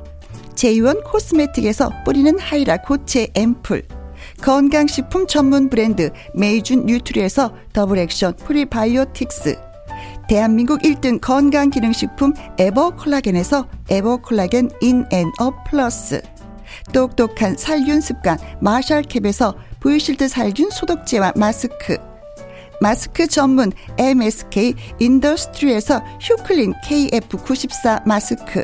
제이원 코스메틱에서 뿌리는 하이라 고체 앰플, 건강식품 전문 브랜드 메이준 뉴트리에서 더블 액션 프리바이오틱스, 대한민국 1등 건강기능식품 에버콜라겐에서 에버콜라겐 인앤업 플러스, 똑똑한 살균습관 마샬캡에서 보이실드 살균 소독제와 마스크, 마스크 전문 MSK 인더스트리에서 휴클린 KF94 마스크,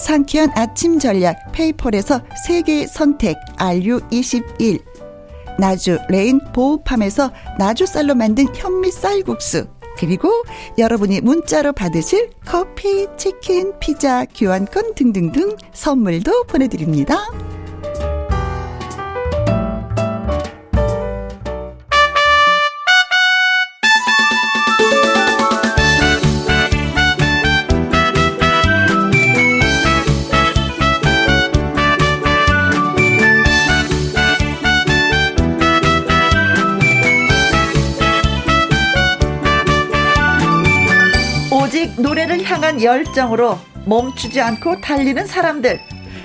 상쾌한 아침 전략 페이퍼에서 세계 선택 RU21, 나주 레인 보호팜에서 나주쌀로 만든 현미 쌀국수, 그리고 여러분이 문자로 받으실 커피, 치킨, 피자, 교환권 등등등 선물도 보내드립니다. 향한 열정으로 멈추지 않고 달리는 사람들.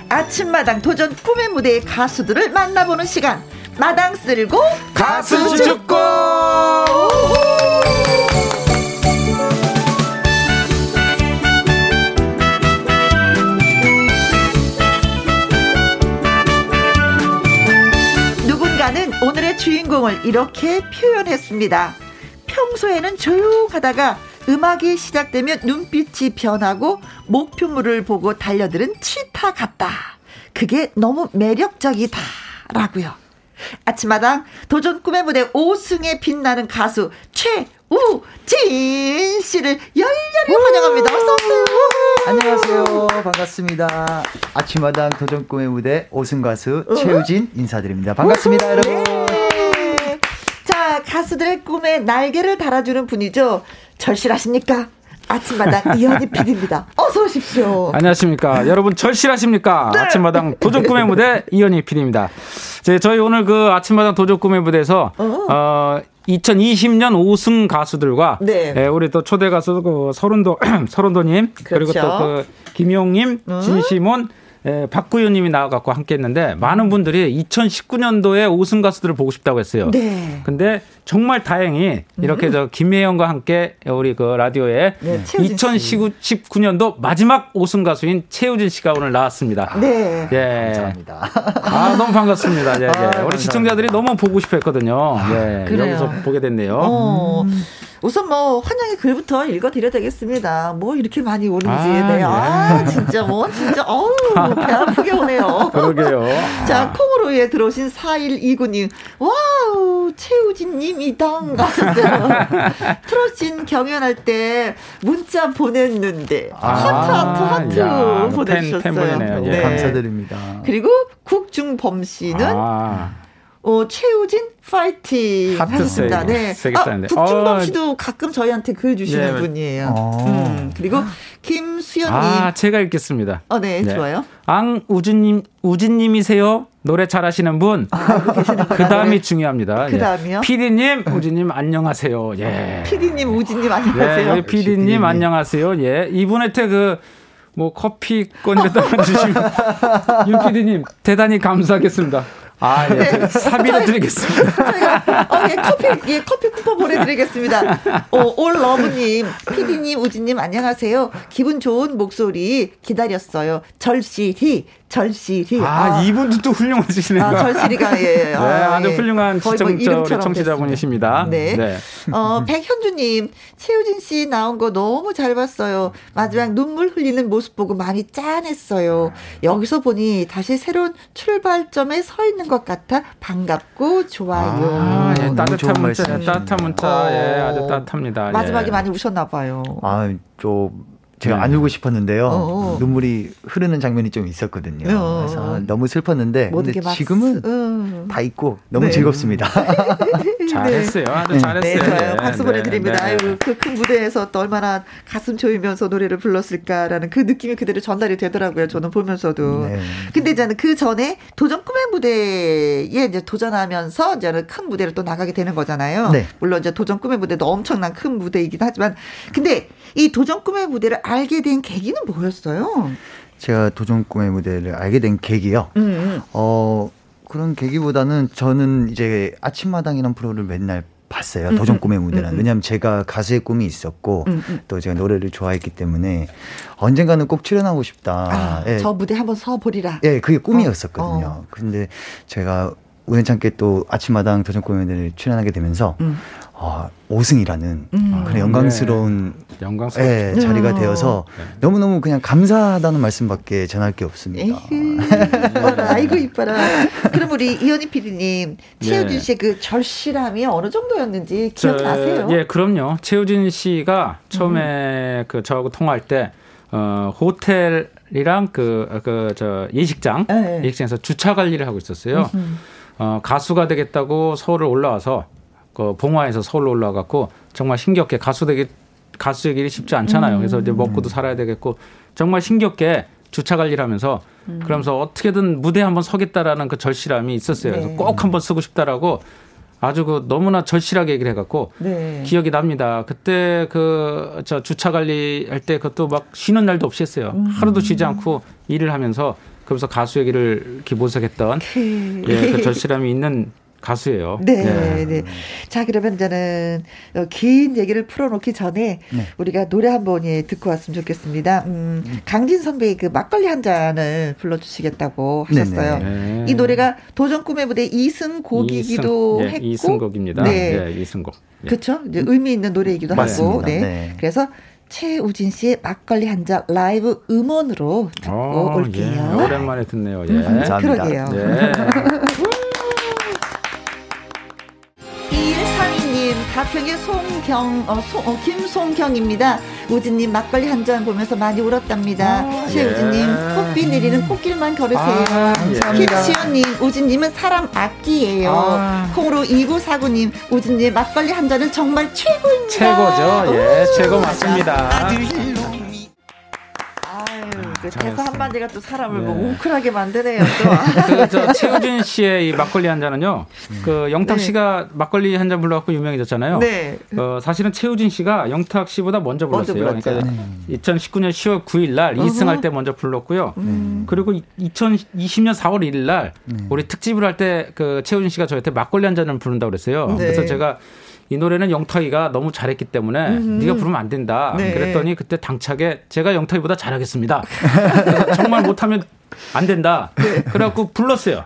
아침마당 도전 꿈의 무대의 가수들을 만나보는 시간. 마당 쓸고 가수 죽고! 누군가는 오늘의 주인공을 이렇게 표현했습니다. 평소에는 조용하다가 음악이 시작되면 눈빛이 변하고 목표물을 보고 달려드는 치타 같다. 그게 너무 매력적이다. 라고요. 아침마당 도전 꿈의 무대 5승에 빛나는 가수 최우진 씨를 열렬히 환영합니다. 어서오세요. 안녕하세요. 반갑습니다. 아침마당 도전 꿈의 무대 5승 가수 최우진 인사드립니다. 반갑습니다, 여러분. 네. 자, 가수들의 꿈에 날개를 달아주는 분이죠. 절실하십니까? 아침마당 이현희 PD입니다. 어서 오십시오. 안녕하십니까. 여러분 절실하십니까? 네. 아침마당 도전 꿈의 무대 이현희 PD입니다. 제 저희 오늘 그 아침마당 도전 꿈의 무대에서 어, 어 2020년 5승 가수들과 네. 예, 우리 또 초대 가수 그 서른도 서른도님 그렇죠. 그리고 또 그 김용님, 음? 진시몬 예, 박구윤님이 나와갖고 함께 했는데 많은 분들이 2019년도에 5승 가수들을 보고 싶다고 했어요. 네. 근데 정말 다행히 이렇게 음. 저 김혜영과 함께 우리 그 라디오에 네, 2019년도 마지막 5승 가수인 최우진 씨가 오늘 나왔습니다. 네. 예. 감사합니다. 아 너무 반갑습니다. 예, 예. 아, 우리 시청자들이 너무 보고 싶어했거든요. 예. 아, 여기서 보게 됐네요. 어. 음. 우선 뭐 환영의 글부터 읽어드려야 되겠습니다. 뭐 이렇게 많이 오는지. 아, 네. 예. 아 진짜 뭐 진짜 어우 배 아프게 오네요. 그러게요. 자 콩으로 예 들어오신 4129님 와우 최우진님 이당 가셨어요. 트롯신 경연할 때 문자 보냈는데 아, 하트 하트 하트 보내주셨어요. 팬, 팬 네. 네. 감사드립니다. 그리고 국중범 씨는 아. 어, 최우진 파이팅 하셨습니다. 네. 아, 국중범 씨도 어, 가끔 저희한테 글 주시는 네. 분이에요. 어. 음, 그리고 김수연님. 아, 제가 읽겠습니다. 어, 네, 네. 좋아요. 앙우진님, 우진님이세요? 노래 잘하시는 분. 아, 그 다음이 중요합니다. 그 다음이요? 예. 피디님, 우진님 안녕하세요. 예. 피디님, 우진님 안녕하세요. 예, 피디님 안녕하세요. 예. 이분한테 그, 뭐 커피권이라도 주시면 윤 PD님 대단히 감사하겠습니다. 아, 예. 네. 사비로 드리겠습니다. 저희가, 어, 예, 커피, 예, 커피 쿠폰 보내드리겠습니다. 어, 올러브님, 피디님, 우진님, 안녕하세요. 기분 좋은 목소리 기다렸어요. 절실히, 절실히. 아, 아. 이분도 또 훌륭하시네요. 아, 절실히가, 예. 예. 네, 아, 주 예. 훌륭한 시청, 뭐 청취자분이십니다. 네. 네. 어, 백현주님, 최우진 씨 나온 거 너무 잘 봤어요. 마지막 눈물 흘리는 모습 보고 많이 짠했어요. 여기서 보니 다시 새로운 출발점에 서 있는 것 같아 반갑고 좋아요. 아, 예, 따뜻한 문자, 따뜻한 문자, 어. 예, 아주 따뜻합니다. 마지막에 예. 많이 우셨나 봐요. 아, 좀 제가 네. 안 울고 싶었는데요. 어어. 어. 눈물이 흐르는 장면이 좀 있었거든요. 어어. 그래서 너무 슬펐는데 근데 지금은 어. 다 있고 너무 네. 즐겁습니다. 잘했어요. 아주 네. 잘했어요. 네, 좋아요. 네, 박수 보내드립니다. 네. 아유, 그 큰 무대에서 또 얼마나 가슴 조이면서 노래를 불렀을까라는 그 느낌이 그대로 전달이 되더라고요. 저는 보면서도. 네. 근데 저는 그 전에 도전 꿈의 무대에 이제 도전하면서 이제는 큰 무대를 또 나가게 되는 거잖아요. 네. 물론 이제 도전 꿈의 무대도 엄청난 큰 무대이긴 하지만 근데 이 도전 꿈의 무대를 알게 된 계기는 뭐였어요? 제가 도전 꿈의 무대를 알게 된 계기요. 음, 음. 어 그런 계기보다는 저는 이제 아침마당이라는 프로를 맨날 봤어요. 음, 도전 음, 꿈의 무대는. 음, 음, 왜냐하면 제가 가수의 꿈이 있었고 음, 또 제가 노래를 좋아했기 때문에 언젠가는 꼭 출연하고 싶다. 아, 예. 저 무대 한번 서 보리라. 예, 그게 꿈이었었거든요. 어, 어. 근데 제가 우연찮게 또 아침마당 도전 꿈의 무대를 출연하게 되면서 어, 5승이라는 음. 그런 영광스러운 네. 영광스러운 네, 자리가 되어서 네. 너무너무 그냥 감사하다는 말씀밖에 전할 게 없습니다. 이뻐라, 아이고 이뻐라. 그럼 우리 이현희 PD님 최우진 씨의 그 절실함이 어느 정도였는지 기억나세요? 예, 그럼요. 최우진 씨가 처음에 음. 그 저하고 통화할 때 어, 호텔이랑 그 그 저 예식장 네. 예식장에서 주차 관리를 하고 있었어요. 어, 가수가 되겠다고 서울을 올라와서 그 봉화에서 서울로 올라갔고 정말 신기하게 가수 되기 가수의 길이 쉽지 않잖아요. 그래서 이제 먹고도 살아야 되겠고 정말 신기하게 주차 관리를 하면서 음. 그러면서 어떻게든 무대에 한번 서겠다라는 그 절실함이 있었어요. 그래서 네. 꼭 한번 쓰고 싶다라고 아주 그 너무나 절실하게 얘기를 해갖고 네. 기억이 납니다. 그때 그 저 주차 관리할 때 그것도 막 쉬는 날도 없이 했어요. 음. 하루도 쉬지 않고 일을 하면서 그러면서 가수 얘기를 그 예, 그 절실함이 있는 가수예요. 네, 네, 네. 자, 그러면 이제는 어, 긴 얘기를 풀어놓기 전에 네. 우리가 노래 한번 예, 듣고 왔으면 좋겠습니다. 음, 강진 선배의 그 막걸리 한 잔을 불러주시겠다고 하셨어요. 네. 이 노래가 도전 꿈의 무대 2승 곡이기도 이승, 했고, 예, 2승 곡입니다. 네, 네 2승곡. 예. 그렇죠. 이제 의미 있는 노래이기도 하고, 네. 네. 그래서 최우진 씨의 막걸리 한 잔 라이브 음원으로 듣고 오, 어, 올게요. 예. 오랜만에 듣네요. 예. 음, 감사합니다. 그러게요. 예. 가평의 송경, 어, 소, 어, 김송경입니다. 우진님 막걸리 한 잔 보면서 많이 울었답니다. 아, 최우진님 예. 꽃비 내리는 꽃길만 걸으세요. 아, 김시연님 우진님은 사람 악기예요. 아. 콩으로 2949님 우진님 막걸리 한 잔은 정말 최고입니다. 최고죠. 예, 최고 맞습니다. 그 대사 한마디가 또 사람을 뭐 네. 뭐 웅크하게 만드네요. 그저 최우진 씨의 이 막걸리 한 잔은요. 음. 그 영탁 네. 씨가 막걸리 한 잔 불러갖고 유명해졌잖아요. 네. 어, 사실은 최우진 씨가 영탁 씨보다 먼저 불렀어요. 먼저 그러니까 네. 2019년 10월 9일 날 2승할 때 먼저 불렀고요. 음. 그리고 2020년 4월 1일 날 음. 우리 특집을 할 때 그 최우진 씨가 저한테 막걸리 한 잔을 부른다고 그랬어요. 네. 그래서 제가 이 노래는 영탁이가 너무 잘했기 때문에 음 네가 부르면 안 된다. 네. 그랬더니 그때 당차게 제가 영탁이보다 잘하겠습니다. 정말 못하면 안 된다. 네. 그래갖고 불렀어요.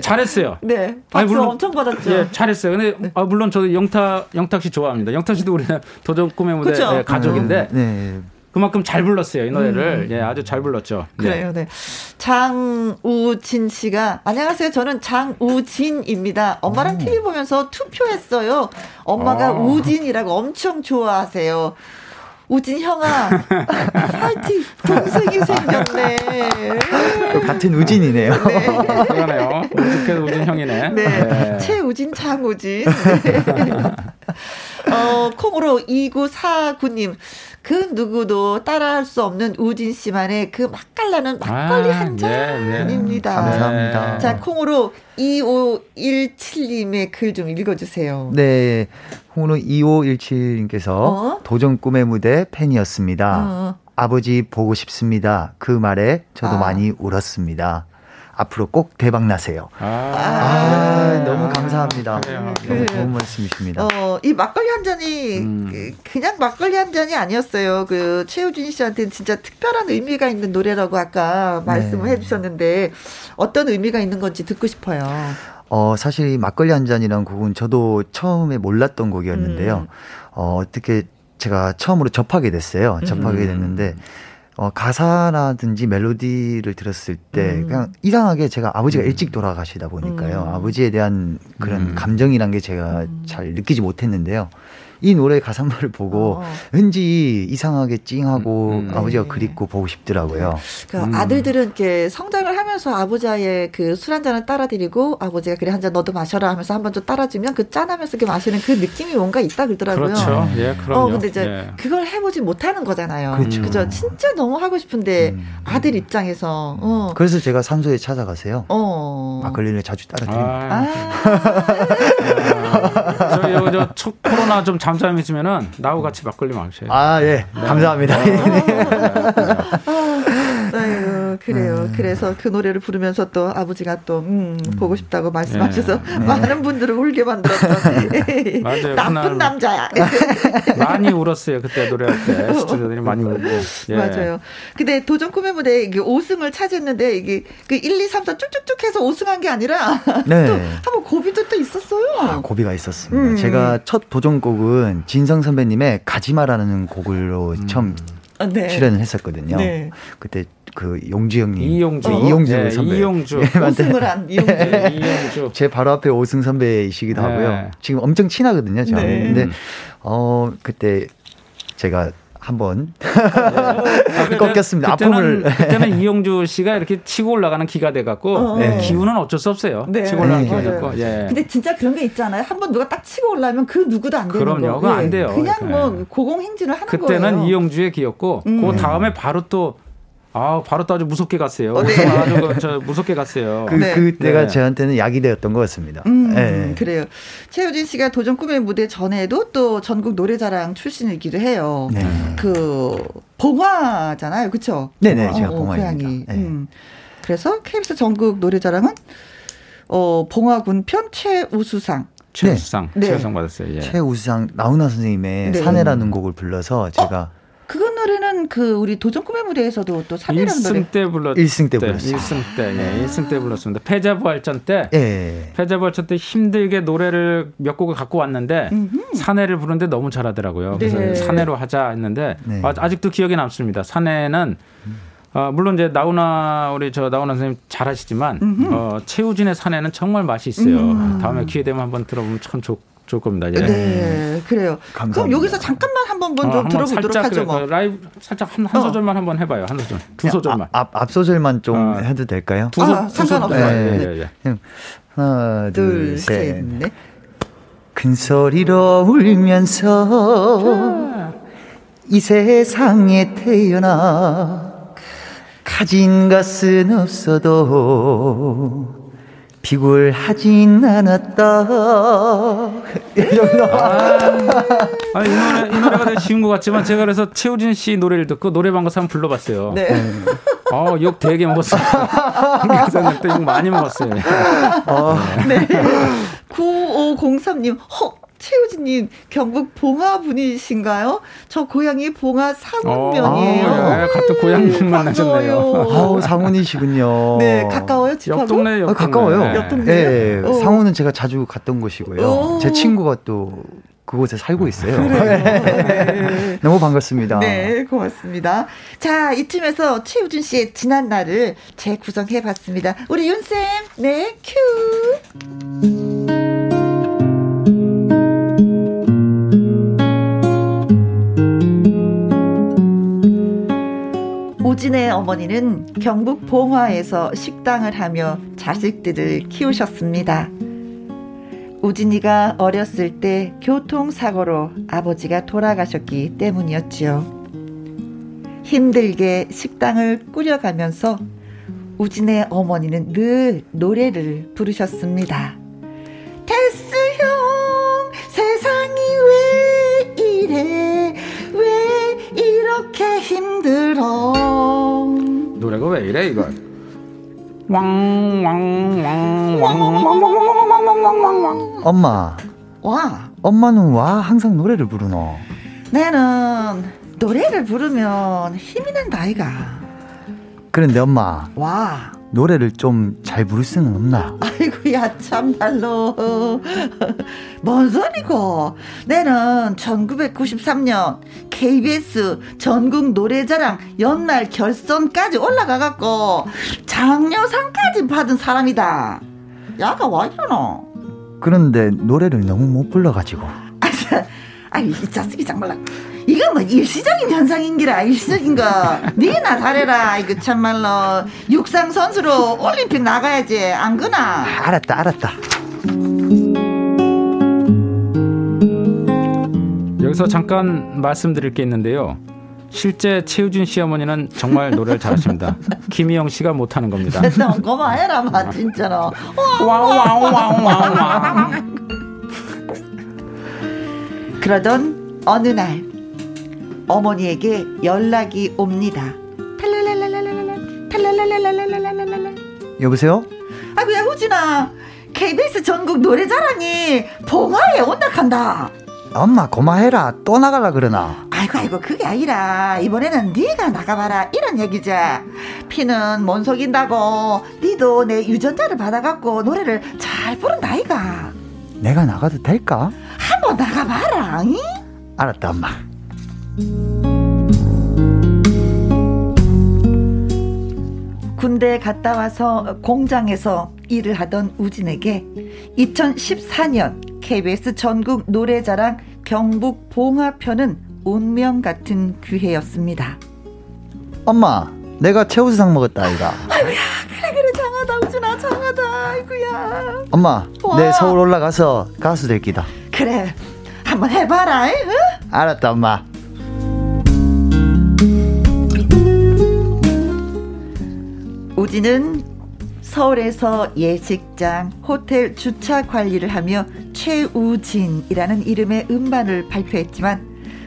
잘했어요. 네. 아니, 물론, 엄청 받았죠. 예, 잘했어요. 근데 네. 아, 물론 저도 영탁 영탁 씨 좋아합니다. 영탁 씨도 우리는 도전 꿈의 무대 네, 가족인데. 네. 그만큼 잘 불렀어요 이 노래를 음. 예 아주 잘 불렀죠. 네. 그래요, 네. 장우진 씨가 안녕하세요. 저는 장우진입니다. 엄마랑 오. TV 보면서 투표했어요. 엄마가 오. 아. 우진이라고 엄청 좋아하세요. 우진 형아, 파이팅! 동생이 생겼네. 같은 우진이네요. 네. 그러네요. 우직해도 우진 형이네. 네. 네. 최우진, 장우진. 어, 콩으로 2949님. 그 누구도 따라할 수 없는 우진 씨만의 그 맛깔나는 막걸리 아, 한 잔입니다. 네, 네. 감사합니다. 자, 콩으로 2517님의 글 좀 읽어주세요. 네. 콩으로 2517님께서 어? 도전 꿈의 무대 팬이었습니다. 어. 아버지 보고 싶습니다. 그 말에 저도 아. 많이 울었습니다. 앞으로 꼭 대박 나세요. 아, 아 너무 감사합니다. 아, 너무 좋은 말씀이십니다. 어, 이 막걸리 한 잔이 음. 그, 그냥 막걸리 한 잔이 아니었어요. 그 최우진 씨한테는 진짜 특별한 의미가 있는 노래라고 아까 말씀을 네. 해주셨는데 어떤 의미가 있는 건지 듣고 싶어요. 어, 사실 이 막걸리 한 잔이라는 곡은 저도 처음에 몰랐던 곡이었는데요. 음. 어, 어떻게 제가 처음으로 접하게 됐어요. 접하게 음. 됐는데 어, 가사라든지 멜로디를 들었을 때 음. 그냥 이상하게 제가 아버지가 음. 일찍 돌아가시다 보니까요. 음. 아버지에 대한 그런 음. 감정이란 게 제가 음. 잘 느끼지 못했는데요. 이 노래 가사말을 보고 어. 왠지 이상하게 찡하고 음, 음. 아버지가 네. 그립고 보고 싶더라고요. 그 음. 아들들은 이렇게 성장을 하면서 아버지의 그 술 한 잔을 따라드리고 아버지가 그래 한 잔 너도 마셔라 하면서 한 번 좀 따라주면 그 짠하면서 이렇게 마시는 그 느낌이 뭔가 있다 그러더라고요. 그렇죠. 예, 그럼요. 어, 근데 이제 예. 그걸 해보지 못하는 거잖아요. 그렇죠. 그죠. 진짜 너무 하고 싶은데 음. 아들 입장에서. 어. 그래서 제가 산소에 찾아가세요. 어. 막걸리를 자주 따라드립니다. 아. 아. 저희 저, 저 코로나 좀 잠잠 있으면은 나하고 같이 막걸리 마셔요. 아, 예. 네. 감사합니다. 네. 그래요. 음. 그래서 그 노래를 부르면서 또 아버지가 또, 음, 음. 보고 싶다고 말씀하셔서 네. 많은 분들을 울게 만들었던. 맞아요. 나쁜 남자야. 많이 울었어요. 그때 노래할 때. 시청자들이 많이 울고. 예. 맞아요. 근데 도전 꿈의 무대 이게 5승을 차지했는데 이게 그 1, 2, 3, 4 쭉쭉쭉 해서 5승한 게 아니라 네. 또 한번 고비도 또 있었어요. 아, 고비가 있었습니다. 음. 제가 첫 도전곡은 진성 선배님의 가지마라는 곡으로 음. 처음 아, 네. 출연을 했었거든요. 네. 그때 그 용주 형님, 이용주, 네, 이용주 네, 선배, 이용주, 네, 오승을 한 이용주, 네, 이용주. 제 바로 앞에 오승 선배이시기도 네. 하고요. 지금 엄청 친하거든요, 저는. 네. 근데 어 그때 제가 한번 네. 꺾였습니다. 그때는, 아픔을 그때는 이용주 씨가 이렇게 치고 올라가는 기가 돼 갖고 어. 네. 기운은 어쩔 수 없어요. 네. 치고 올라가는 네. 기운이었고. 예. 근데 진짜 그런 게 있잖아요. 한 번 누가 딱 치고 올라면 그 누구도 안 되는 그럼요. 거. 그건 안 돼요. 그냥 뭐 고공행진을 하는 그때는 거예요. 그때는 이용주의 기였고 음. 그 다음에 바로 또 아, 바로 또 아주 무섭게 갔어요. 어, 네. 아주 그, 저 무섭게 갔어요. 그, 네. 그때가 네. 저한테는 약이 되었던 것 같습니다. 음, 네. 그래요. 최효진 씨가 도전 꿈의 무대 전에도 또 전국 노래자랑 출신이기도 해요. 네. 그 봉화잖아요, 그렇죠? 네네, 제가 어, 봉화입니다. 네. 음. 그래서 KBS 전국 노래자랑은 어, 봉화군 편 최우수상. 최우수상, 네. 최우수상 받았어요. 예. 최우수상 나훈아 선생님의 네. 사내라는 곡을 불러서 제가 어? 그 노래는 그 우리 도전 꿈의 무대에서도 또 3위라는 노래. 1승 때 불렀 1승 때 불렀어요. 1승 때. 예, 1승 때 불렀습니다. 패자부활전 때. 예. 패자부활전 때 힘들게 노래를 몇 곡을 갖고 왔는데 음흠. 사내를 부르는데 너무 잘하더라고요. 그래서 네. 사내로 하자 했는데 네. 아 직도 기억에 남습니다. 사내는 어, 물론 이제 나훈아 우리 저 나훈아 선생님 잘하시지만 어, 최우진의 사내는 정말 맛이 있어요. 음. 다음에 기회 되면 한번 들어보면 참 좋. 좋 을 겁니다. 예. 네, 그래요. 감사합니다. 그럼 여기서 잠깐만 한번 좀 어, 들어보도록 살짝 하죠. 뭐. 그 라이브 살짝 한, 한 어. 소절만 한번 해봐요. 한 소절, 두 소절만. 앞, 앞 소절만 좀 어. 해도 될까요? 두 소, 아, 상관없어요. 네. 네. 네. 네. 하나, 둘, 둘 셋, 넷. 큰 소리로 울면서 이 세상에 태어나 가진 것은 없어도 비굴하진 않았다. 이런 아, 아, 이 노래 이 노래가 되게 쉬운 것 같지만 제가 그래서 최우진 씨 노래를 듣고 노래방 가서 한번 불러봤어요. 네. 어, 욕 되게 먹었어요. 그래서 욕 많이 먹었어요. 어. 네. 9503님, 허, 최우진님 경북 봉화 분이신가요? 저 고향이 봉화 상운면이에요. 아, 예, 같은 고향 만나셨네요. 아우 상운이시군요. 네, 가까워요 집하고. 옆 동네 옆 아, 가까워요. 네. 옆 동네. 네, 어. 상운은 제가 자주 갔던 곳이고요. 오. 제 친구가 또 그곳에 살고 있어요. 네. 너무 반갑습니다. 네, 고맙습니다. 자, 이쯤에서 최우준 씨의 지난 날을 재구성해 봤습니다. 우리 윤쌤, 네, 큐. 어머니는 경북 봉화에서 식당을 하며 자식들을 키우셨습니다. 우진이가 어렸을 때 교통사고로 아버지가 돌아가셨기 때문이었지요. 힘들게 식당을 꾸려가면서 우진의 어머니는 늘 노래를 부르셨습니다. 테스 형, 세상이 왜 이래, 왜 이렇게 힘들어. 노래가 왜 이래, 이거? 엄마. 와. 엄마는 와 항상 노래를 부르노. 나는 노래를 부르면 힘이 난다 아이가. 그런데 엄마. 와. 노래를 좀 잘 부를 수는 없나? 아이고야 참말로 뭔 소리고 내는 1993년 KBS 전국 노래자랑 연말 결선까지 올라가갖고 장려상까지 받은 사람이다. 야가 와 이러노? 그런데 노래를 너무 못 불러가지고. 아이 이 자식이 정말 이건 뭐 일시적인 현상인기라 일시적인 거. 니나 잘해라. 이거 참말로. 육상 선수로 올림픽 나가야지. 안 그나? 알았다 알았다 여기서 잠깐 말씀드릴 게 있는데요 실제 최우준 씨 어머니는 정말 노래를 잘하십니다. 김희영 씨가 못하는 겁니다. 고마해라, 마 진짜로. 와와와와와. 그러던 어느 날 어머니에게 연락이 옵니다. 여보세요? 아이고야 우진아 KBS 전국 노래자랑이 봉화에 온다 간다. 엄마 고마해라. 또 나갈라 그러나? 아이고 아이고 그게 아니라 이번에는 네가 나가봐라. 이런 얘기지 피는 못 속인다고 니도 내 유전자를 받아갖고 노래를 잘 부른다 아이가. 내가 나가도 될까? 한번 나가봐라 응? 알았다 엄마. 군대 갔다 와서 공장에서 일을 하던 우진에게 2014년 KBS 전국 노래자랑 경북 봉화편은 운명 같은 기회였습니다. 엄마, 내가 최우수상 먹었다 아이가. 아이고야, 그래 그래 장하다 우진아 장하다. 아이고야. 엄마, 와. 내 서울 올라가서 가수 될 기다. 그래, 한번 해봐라. 응? 알았다 엄마. 우진은 서울에서 예식장, 호텔 주차 관리를 하며 최우진이라는 이름의 음반을 발표했지만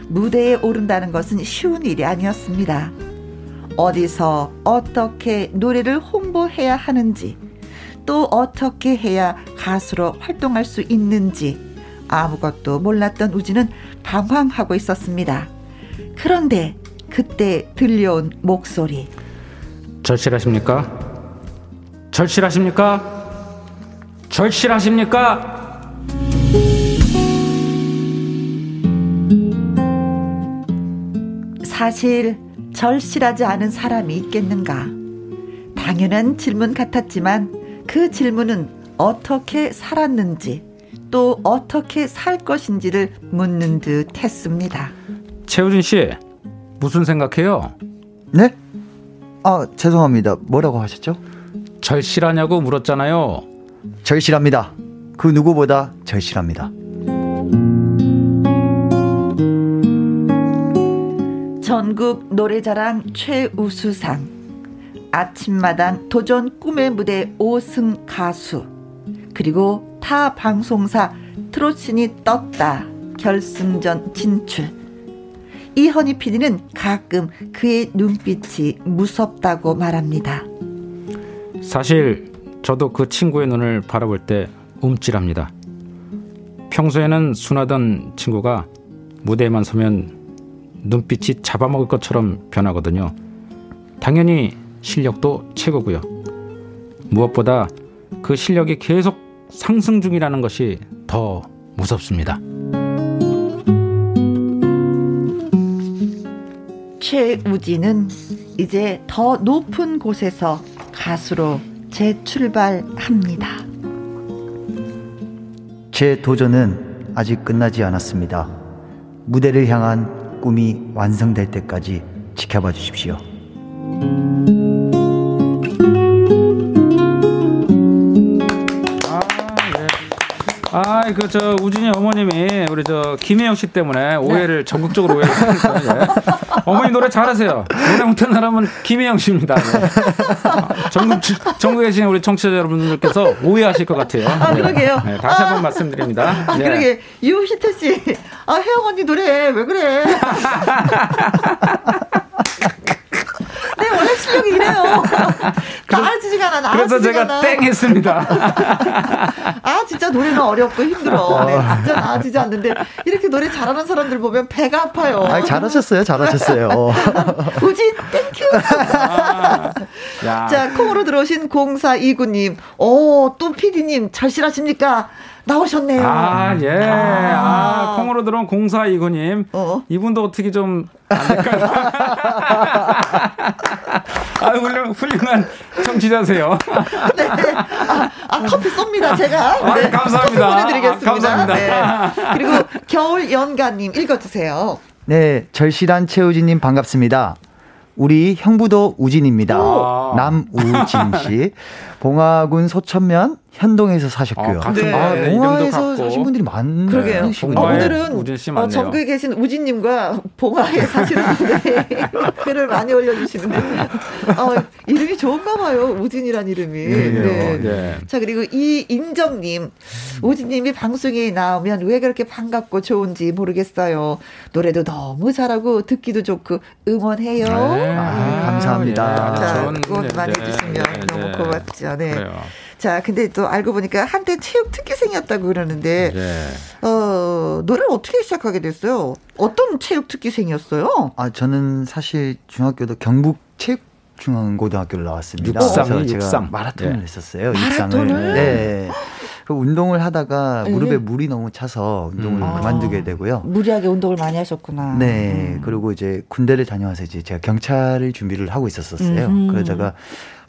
무대에 오른다는 것은 쉬운 일이 아니었습니다. 어디서 어떻게 노래를 홍보해야 하는지, 또 어떻게 해야 가수로 활동할 수 있는지 아무것도 몰랐던 우진은 방황하고 있었습니다. 그런데 그때 들려온 목소리. 절실하십니까? 절실하십니까? 절실하십니까? 사실 절실하지 않은 사람이 있겠는가? 당연한 질문 같았지만 그 질문은 어떻게 살았는지 또 어떻게 살 것인지를 묻는 듯 했습니다. 최우진 씨, 무슨 생각해요? 네? 아, 죄송합니다. 뭐라고 하셨죠? 절실하냐고 물었잖아요. 절실합니다. 그 누구보다 절실합니다. 전국 노래자랑 최우수상, 아침마당 도전 꿈의 무대 5승 가수, 그리고 타 방송사 트로신이 떴다 결승전 진출. 이허니 PD는 가끔 그의 눈빛이 무섭다고 말합니다. 사실 저도 그 친구의 눈을 바라볼 때 움찔합니다. 평소에는 순하던 친구가 무대에만 서면 눈빛이 잡아먹을 것처럼 변하거든요. 당연히 실력도 최고고요. 무엇보다 그 실력이 계속 상승 중이라는 것이 더 무섭습니다. 최우진은 이제 더 높은 곳에서 가수로 재출발합니다. 제 도전은 아직 끝나지 않았습니다. 무대를 향한 꿈이 완성될 때까지 지켜봐 주십시오. 그 저 우진이 어머님이 우리 저 김혜영 씨 때문에 오해를 네. 전국적으로 오해했어요. 예. 어머니 노래 잘하세요. 노래 못하는 사람은 김혜영 씨입니다. 네. 전국 전국에 계신 우리 청취자 여러분들께서 오해하실 것 같아요. 아, 그러게요. 네, 다시 한번 아, 말씀드립니다. 아, 그러게 유희태 씨, 아 혜영 언니 노래 왜 그래? 나아지지가 않아. 그래서 제가 땡 했습니다. 아, 진짜 노래는 어렵고 힘들어. 네, 진짜 나아지지 않는데, 이렇게 노래 잘하는 사람들 보면 배가 아파요. 아, 잘하셨어요, 잘하셨어요. 우진, Thank you. 아, 자, 콩으로 들어오신 0429님, 오, 또 PD님, 절실하십니까? 나오셨네요. 아, 예. 아, 아 콩으로 들어온 0429님. 어? 이분도 어떻게 좀 안 될까요? 아, 훌륭, 훌륭한 청취자세요. 네. 아, 아, 커피 쏩니다, 제가. 아, 네. 감사합니다. 커피 보내드리겠습니다. 아, 감사합니다. 네. 그리고 겨울 연가님 읽어주세요. 네, 절실한 최우진님 반갑습니다. 우리 형부도 우진입니다. 남우진 씨. 봉화군 소천면 현동에서 사셨고요. 아, 네. 아, 봉화에서 사신 분들이 많으시군요. 어, 오늘은 어, 전국에 계신 우진님과 봉화에 사시는 분들이 글을 많이 올려주시는데 어, 이름이 좋은가 봐요. 우진이란 이름이. 네. 네. 네. 자 그리고 이인정님 우진님이 방송에 나오면 왜 그렇게 반갑고 좋은지 모르겠어요. 노래도 너무 잘하고 듣기도 좋고 응원해요. 네. 아, 감사합니다. 자, 응원 많이 해주시면 너무 고맙죠. 네. 그래요. 자, 근데 또 알고 보니까 한때 체육 특기생이었다고 그러는데, 네. 어, 노래를 어떻게 시작하게 됐어요? 어떤 체육 특기생이었어요? 아, 저는 사실 중학교도 경북 체육 중앙고등학교를 나왔습니다. 육상, 제가 육상. 마라톤을 네. 했었어요. 마라톤을? 육상을. 네. 그 운동을 하다가 네. 무릎에 물이 너무 차서 운동을 음. 그만두게 되고요. 무리하게 운동을 많이 하셨구나. 네. 음. 그리고 이제 군대를 다녀와서 이제 제가 경찰을 준비를 하고 있었었어요. 음. 그러다가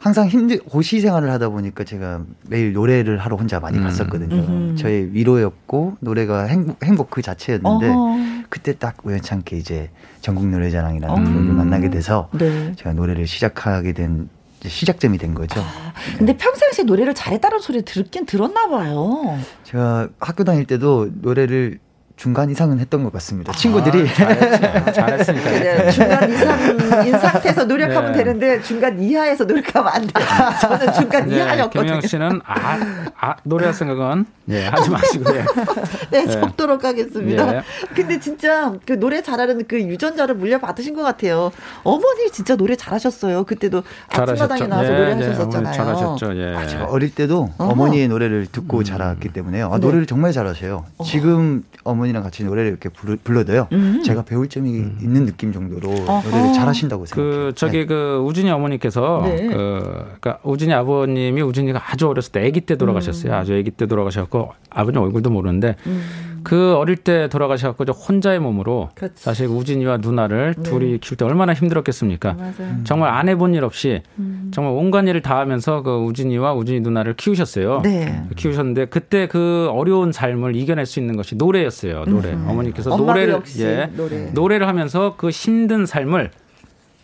항상 힘들 고시 생활을 하다 보니까 제가 매일 노래를 하러 혼자 많이 음. 갔었거든요. 음. 저의 위로였고 노래가 행복, 행복 그 자체였는데 어허. 그때 딱 우연찮게 이제 전국 노래자랑이라는 음. 프로를 만나게 돼서 네. 제가 노래를 시작하게 된 시작점이 된 거죠. 아, 근데 네. 평상시에 노래를 잘했다는 소리 들었긴 들었나 봐요. 제가 학교 다닐 때도 노래를 중간 이상은 했던 것 같습니다. 친구들이 아, 잘했, 으니까 중간 이상인 상태에서 노력하면 네. 되는데 중간 이하에서 노력하면 안 돼요. 저는 중간 네, 이하였거든요. 김영 씨는 아, 아 노래할 생각은 예, 하지 마시고 예. 네, 접도록 하겠습니다. 예. 근데 진짜 그 노래 잘하는 그 유전자를 물려받으신 것 같아요. 어머니 진짜 노래 잘하셨어요. 그때도 아침마당에 나와서 예, 노래하셨었잖아요. 예, 잘하셨죠. 예. 아, 제가 어릴 때도. 어머니의 노래를 듣고 음. 자랐기 때문에요. 아, 네. 노래를 정말 잘하셔요. 어. 지금 어머니 랑 같이 노래를 이렇게 부르, 불러 도요. 음. 제가 배울 점이 음. 있는 느낌 정도로 어허. 노래를 잘하신다고 생각해요. 그 저기 네. 그 우진이 어머니께서 네. 그 그러니까 우진이 아버님이 우진이가 아주 어렸을 때 아기 때 돌아가셨어요. 음. 아주 아기 때 돌아가셨고 아버님 얼굴도 모르는데 음. 그 어릴 때 돌아가셔갖고 혼자의 몸으로 그치. 사실 우진이와 누나를 네. 둘이 키울 때 얼마나 힘들었겠습니까? 맞아요. 정말 안 해본 일 없이 음. 정말 온갖 일을 다 하면서 그 우진이와 우진이 누나를 키우셨어요. 네. 키우셨는데 그때 그 어려운 삶을 이겨낼 수 있는 것이 노래였어요. 노래. 음. 어머니께서 노래를 예 노래. 노래를 하면서 그 힘든 삶을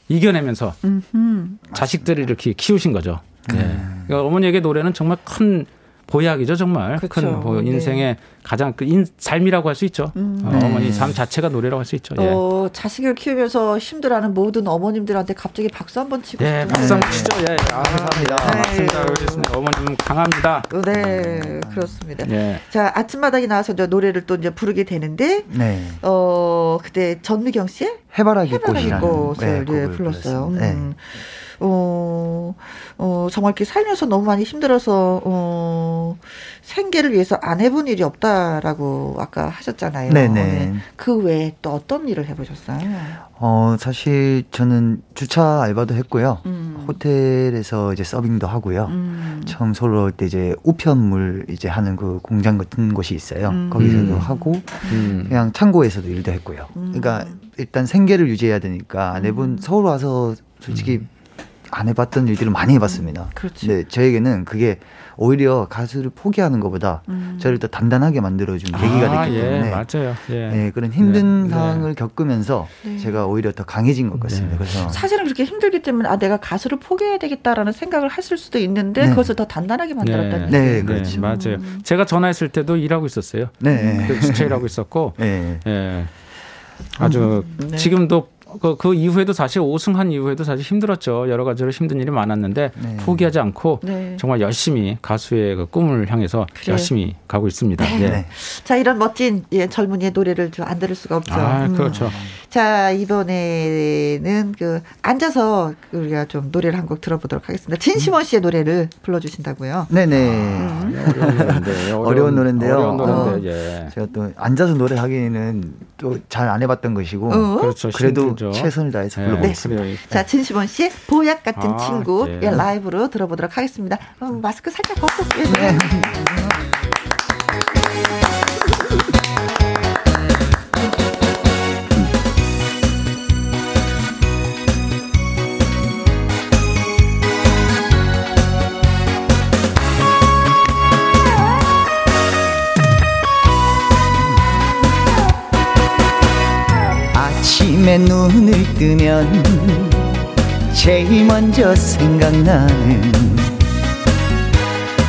이겨내면서 음흠. 자식들을 이렇게 키우신 거죠. 네. 그러니까 어머니에게 노래는 정말 큰 보약이죠 정말 그쵸. 큰뭐 인생의 네. 가장 그 인, 삶이라고 할 수 있죠. 음. 어, 어머니 삶 자체가 노래라고 할 수 있죠. 예. 어, 자식을 키우면서 힘들어하는 모든 어머님들한테 갑자기 박수 한번 치고 네, 박수 한번 치죠. 예, 아, 감사합니다. 네. 맞습니다. 그렇습니다. 어머님 강합니다. 네, 그렇습니다. 네. 자 아침마당에 나와서 이제 노래를 또 이제 부르게 되는데, 네. 어 그때 전미경 씨의 해바라기, 해바라기 꽃을 네, 네, 불렀어요. 네. 음. 어, 어, 정말 이렇게 살면서 너무 많이 힘들어서, 어, 생계를 위해서 안 해본 일이 없다라고 아까 하셨잖아요. 네네. 네. 그 외에 또 어떤 일을 해보셨어요? 어, 사실 저는 주차 알바도 했고요. 음. 호텔에서 이제 서빙도 하고요. 음. 처음 서울 올때 이제 우편물 이제 하는 그 공장 같은 곳이 있어요. 음. 거기서도 음. 하고, 음. 그냥 창고에서도 일도 했고요. 음. 그러니까 일단 생계를 유지해야 되니까 안 해본 서울 와서 솔직히 안 해봤던 일들을 많이 해봤습니다. 음, 그렇죠. 네, 저에게는 그게 오히려 가수를 포기하는 것보다 음. 저를 더 단단하게 만들어준 아, 계기가 됐기 예, 때문에 맞아요. 예. 네, 그런 힘든 네, 네. 상황을 네. 겪으면서 네. 제가 오히려 더 강해진 것 같습니다. 네. 그래서 사실은 그렇게 힘들기 때문에 아 내가 가수를 포기해야 되겠다라는 생각을 했을 수도 있는데 그것을 더 단단하게 만들었다는 네, 그렇죠. 맞아요. 음. 제가 전화했을 때도 일하고 있었어요. 네, 그 주최 일하고 있었고, 네. 예. 아주 음, 지금도 그, 그 이후에도 사실 5승 한 이후에도 사실 힘들었죠. 여러 가지로 힘든 일이 많았는데 네. 포기하지 않고 네. 정말 열심히 가수의 그 꿈을 향해서 그래. 열심히 가고 있습니다. 네. 네. 자 이런 멋진 예, 젊은이의 노래를 좀 안 들을 수가 없죠. 아, 음. 그렇죠. 자 이번에는 그 앉아서 우리가 좀 노래를 한 곡 들어보도록 하겠습니다. 진시원 씨의 노래를 불러주신다고요? 네네. 음. 어려운 노래인데 어려운, 노래인데요. 어려운 노래인데, 어. 예. 제가 또 앉아서 노래하기는 또 잘 안 해봤던 것이고 어? 그렇죠. 그래도 힘들죠. 최선을 다해서 네. 불러보겠습니다. 네. 자, 진시원 씨의 보약 같은 아, 친구 네. 예, 라이브로 들어보도록 하겠습니다. 음, 마스크 살짝 벗고. 네. 아침에 눈을 뜨면 제일 먼저 생각나는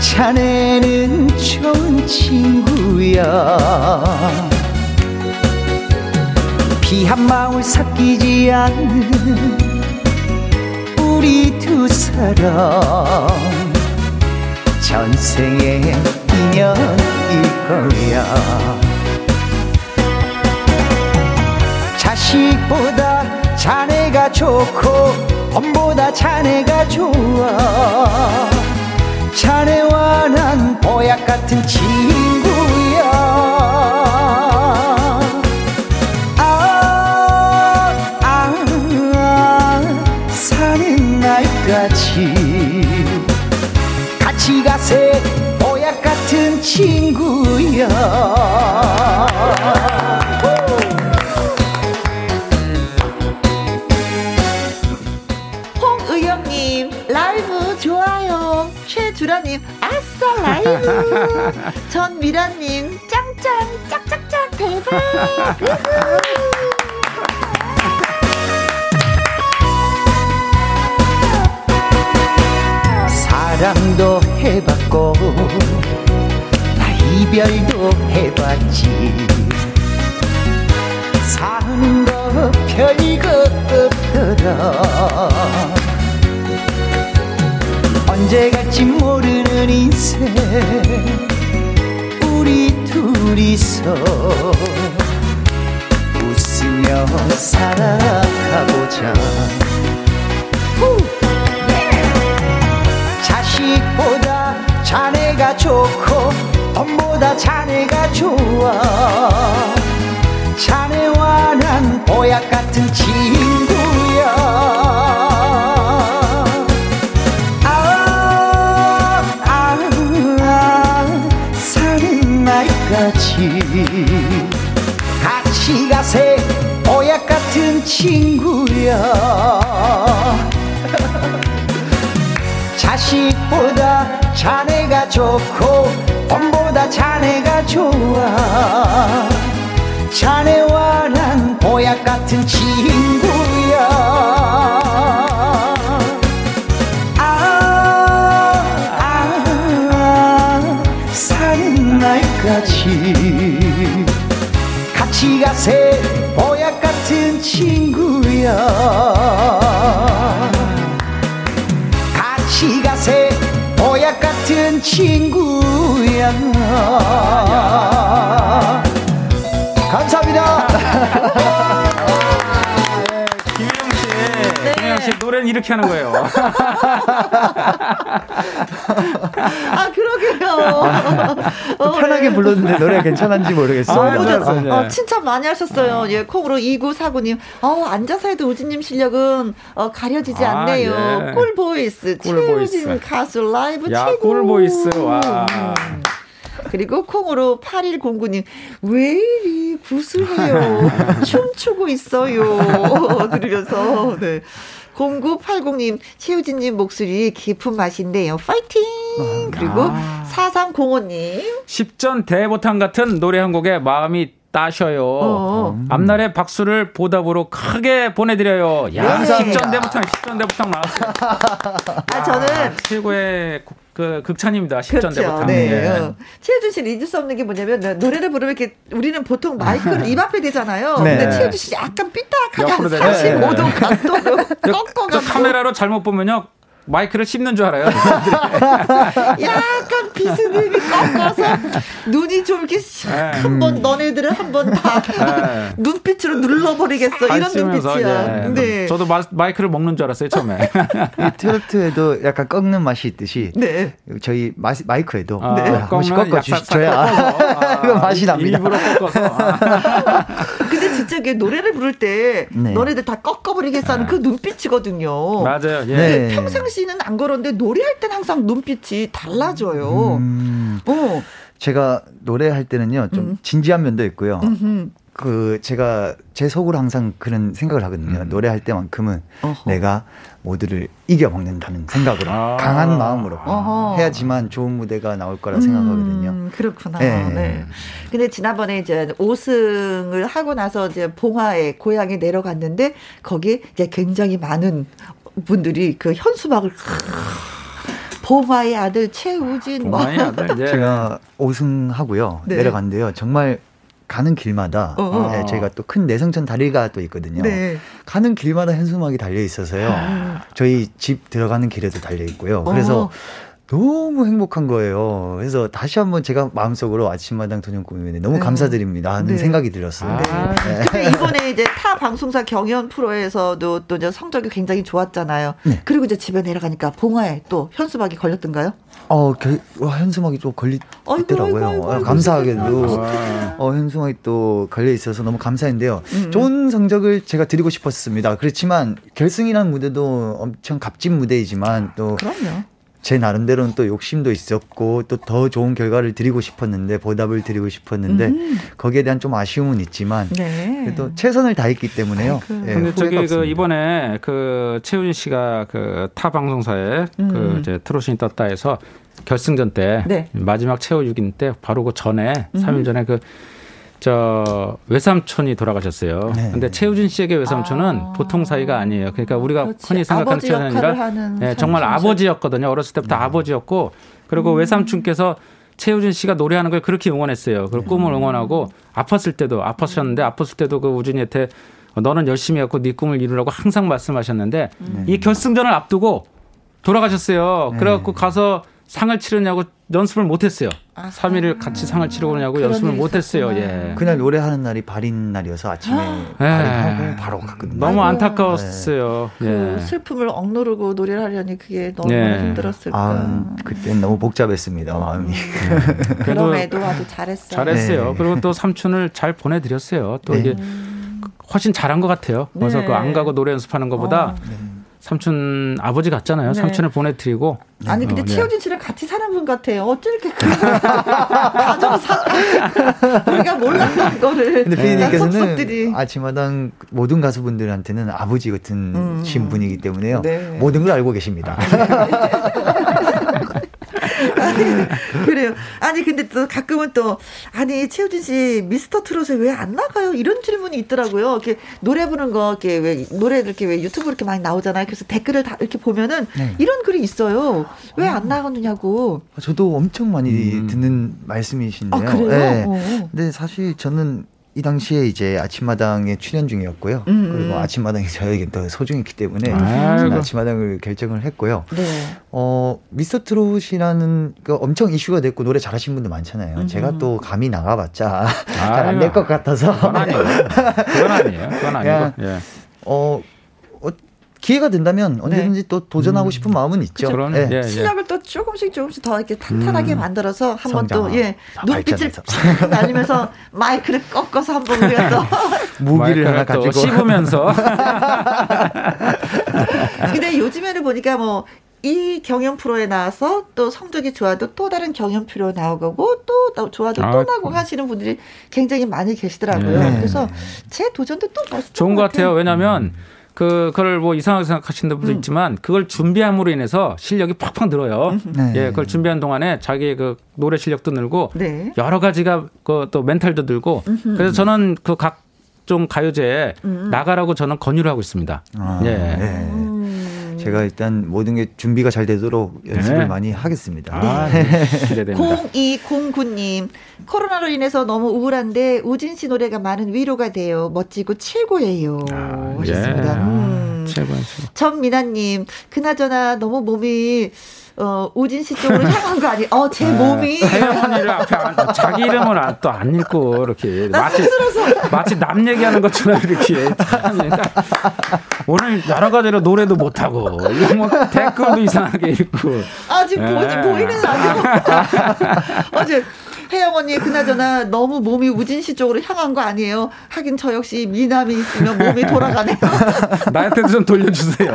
자네는 좋은 친구야. 피한 마울 삭히지 않는 우리 두 사람. 전생의 인연일 거야 자식보다 자네가 좋고 엄보다 자네가 좋아. 자네와 난 보약 같은 친구야. 아, 아, 아 사는 날까지 같이 가세. 보약 같은 친구야 주라님 아싸 라이브! 전 미라님 짱짱 짝짝짝 대박! 사랑도 해봤고 나 이별도 해봤지. 사는 거 별거 없더라 언제 갈지 모르는 인생. 우리 둘이서 웃으며 살아가보자. 자식보다 자네가 좋고 돈보다 자네가 좋아. 자네와 난 보약 같은 친구 친구야. 자식보다 자네가 좋고 돈보다 자네가 좋아. 자네와 난 보약 같은 친구야. 날까지 같이 가세 친구야. 같이 가세. 보약 같은 친구야. 감사합니다 이렇게 하는 거예요. 아, 그러게요. 어, 편하게 네. 불렀는데 노래가 괜찮은지 모르겠어요. 아, 아, 네. 어, 칭찬 많이 하셨어요. 예, 콩으로 2949님. 어, 앉아서 해도 우진님 실력은 어, 가려지지 아, 않네요. 예. 꿀보이스. 최우진 가수 라이브 야, 최고. 꿀보이스. 와. 그리고 콩으로 8109님, 왜 이리 구수해요? 춤추고 있어요. 들으면서, 네. 0980님, 최우진님 목소리 깊은 맛인데요. 파이팅! 아, 그리고 아. 4305님. 10전 대보탕 같은 노래 한 곡에 마음이 따셔요. 어. 음. 앞날에 박수를 보답으로 크게 보내드려요. 야, 네. 10전 대보탕, 10전 대보탕 나왔어요. 아, 저는. 아, 최고의 그 극찬입니다. 10전 그렇죠. 대보탕. 네. 네. 최혜준 씨는 잊을 수 없는 게 뭐냐면 노래를 부르면 이렇게 우리는 보통 마이크를 입 앞에 대잖아요. 네. 근데 최혜준 씨 약간 삐딱하게 45도 각도로 꺾어가지고 카메라로 잘못 보면요. 마이크를 씹는 줄 알아요. 약간 비스듬히 꺾어서 눈이 좀 이렇게 네. 한번 음. 너네들을 한번 다 네. 눈빛으로 눌러버리겠어 이런 눈빛이야. 네. 네. 저도 마, 이크를 먹는 줄 알았어요 처음에. 트로트에도 약간 꺾는 맛이 있듯이 네. 저희 마, 마이크에도 아, 네. 한 번씩 꺾어 주시줘야 아, 그 맛이 납니다. 일부러 꺾어서. 근 데 진짜 노래를 부를 때 네. 너네들 다 꺾어버리겠어 하는 그 눈빛이거든요. 맞아요. 예. 평상시 씨는 안 그런데 노래할 땐 항상 눈빛이 달라져요. 음, 어. 제가 노래할 때는요 좀 음. 진지한 면도 있고요. 음흠. 그 제가 제 속으로 항상 그런 생각을 하거든요. 음. 노래할 때만큼은 어허. 내가 모두를 이겨먹는다는 생각으로 아. 강한 마음으로 어허. 해야지만 좋은 무대가 나올 거라 음, 생각하거든요. 그렇구나. 네. 네. 근데 지난번에 이제 5승을 하고 나서 이제 봉화에 고향에 내려갔는데 거기 이제 굉장히 많은 분들이 그 현수막을 보마의 아들 최우진 뭐. 보마의 아들 네. 제가 5승하고요 네. 내려간데요 정말 가는 길마다 네, 저희가 또 큰 내성천 다리가 또 있거든요. 네. 가는 길마다 현수막이 달려 있어서요. 아. 저희 집 들어가는 길에도 달려 있고요. 그래서 어. 너무 행복한 거예요. 그래서 다시 한번 제가 마음속으로 아침마당 도전 꾸미면 너무 네. 감사드립니다 하는 네. 생각이 들었어요. 아, 네. 근데 이번에 이제 타 방송사 경연 프로에서도 또 이제 성적이 굉장히 좋았잖아요. 네. 그리고 이제 집에 내려가니까 봉화에 또 현수막이 걸렸던가요? 어, 그, 현수막이 또 걸리더라고요. 감사하게도 어, 현수막이 또 걸려 있어서 너무 감사한데요. 음. 좋은 성적을 제가 드리고 싶었습니다. 그렇지만 결승이라는 무대도 엄청 값진 무대이지만 또 그럼요. 제 나름대로는 또 욕심도 있었고 또 더 좋은 결과를 드리고 싶었는데 보답을 드리고 싶었는데 음. 거기에 대한 좀 아쉬움은 있지만 네. 그래도 최선을 다했기 때문에요. 네, 근데 저기 그 이번에 그 최훈 씨가 그 타 방송사에 음. 그 이제 트로신이 떴다 해서 결승전 때 네. 마지막 최후 6인 때 바로 그 전에 음. 3일 전에 그 저 외삼촌이 돌아가셨어요. 네. 근데 최우진 씨에게 외삼촌은 아. 보통 사이가 아니에요. 그러니까 우리가 그렇지. 흔히 생각하는 차이가 아니라 네, 정말 아버지였거든요. 어렸을 때부터 네. 아버지였고 그리고 음. 외삼촌께서 최우진 씨가 노래하는 걸 그렇게 응원했어요. 그리고 네. 꿈을 응원하고 아팠을 때도 아팠었는데 아팠을 때도 그 우진이한테 너는 열심히 해갖고 네 꿈을 이루라고 항상 말씀하셨는데 네. 이 결승전을 앞두고 돌아가셨어요. 네. 그래갖고 가서 상을 치르냐고 연습을 못했어요. 아, 3일을 같이 상을 치르고 오냐고 연습을 못했어요. 예. 그날 노래하는 날이 발인 날이어서 아침에 아. 발인하고 네. 바로 갔거든요. 너무 안타까웠어요. 네. 그 예. 슬픔을 억누르고 노래를 하려니 그게 너무 예. 힘들었을까. 아, 그때 너무 복잡했습니다 마음이. 네. 그럼에도 아주 잘했어요. 잘했어요. 네. 그리고 또 삼촌을 잘 보내드렸어요. 또 네. 이게 훨씬 잘한 것 같아요. 그래서 네. 그안 가고 노래 연습하는 것보다. 어. 삼촌 아버지 같잖아요. 네. 삼촌을 보내드리고. 아니 근데 어, 네. 최효진 씨랑 같이 사는 분 같아요. 어쩜 이렇게 가정 사 우리가 몰랐던 거를. 근데 피디님께서는 아침마당 모든 가수분들한테는 아버지 같은 음. 신분이기 때문에요. 네. 모든 걸 알고 계십니다. 아 니, 그래요. 아니, 근데 또 가끔은 또, 아니, 최우진 씨 미스터 트롯에 왜 안 나가요? 이런 질문이 있더라고요. 이렇게 노래 부르는 거, 이렇게 왜, 노래 이렇게 왜 유튜브 이렇게 많이 나오잖아요. 그래서 댓글을 다 이렇게 보면은 네. 이런 글이 있어요. 왜안 나가느냐고. 저도 엄청 많이 음. 듣는 말씀이신데요. 아, 그래요? 네. 어. 근데 사실 저는 이 당시에 이제 아침마당에 출연 중이었고요. 음. 그리고 아침마당이 저에게 더 소중했기 때문에 아 침마당을 결정을 했고요. 네. 어, 미스터 트롯이라는 그 엄청 이슈가 됐고 노래 잘하신 분들 많잖아요. 음. 제가 또 감히 나가봤자 잘 안 될 것 같아서. 그건 아니에요. 그건 아니에요. 그건 아니고. 예. 어, 기회가 된다면 언제든지 네. 또 도전하고 음. 싶은 마음은 있죠. 그렇죠. 네. 예, 실력을 또 조금씩 조금씩 더 이렇게 탄탄하게 음. 만들어서 한번 또 예, 눈빛을 날리면서 마이크를 꺾어서 한번 우리가 또 무기를 하나 가지고 씹으면서. 근데 요즘에는 보니까 뭐이 경연 프로에 나와서 또 성적이 좋아도 또 다른 경연 프로 나오고 또 좋아도 아, 또 나고 하시는 분들이 굉장히 많이 계시더라고요. 네. 그래서 제 도전도 또 좋은 것 같아요. 왜냐하면 음. 그, 그걸 뭐 이상하게 생각하시는 분도 음. 있지만 그걸 준비함으로 인해서 실력이 팍팍 늘어요. 음. 네. 예, 그걸 준비하는 동안에 자기의 그 노래 실력도 늘고 네. 여러 가지가 그 또 멘탈도 늘고 음흠. 그래서 저는 그 각 종 가요제에 음. 나가라고 저는 권유를 하고 있습니다. 아, 예. 네. 제가 일단 모든 게 준비가 잘 되도록 연습을 네. 많이 하겠습니다. 아, 네. 기대됩니다. 0209님, 코로나로 인해서 너무 우울한데 우진 씨 노래가 많은 위로가 돼요. 멋지고 최고예요. 아, 하셨습니다. 예. 음. 최고예요. 전미나님, 그나저나 너무 몸이 어, 우진 씨 쪽으로 향한 거 아니? 어, 제 네. 몸이 혜영언니를 앞에 안, 자기 이름을 또 안 읽고 이렇게 마치 스스로서. 마치 남 얘기하는 것처럼 이렇게 오늘 여러 가지로 노래도 못 하고 뭐 댓글도 이상하게 읽고 아직 네. 보이, 보이는 라디오 어제 혜영 언니 그나저나 너무 몸이 우진 씨 쪽으로 향한 거 아니에요? 하긴 저 역시 미남이 있으면 몸이 돌아가네요. 나한테도 좀 돌려주세요.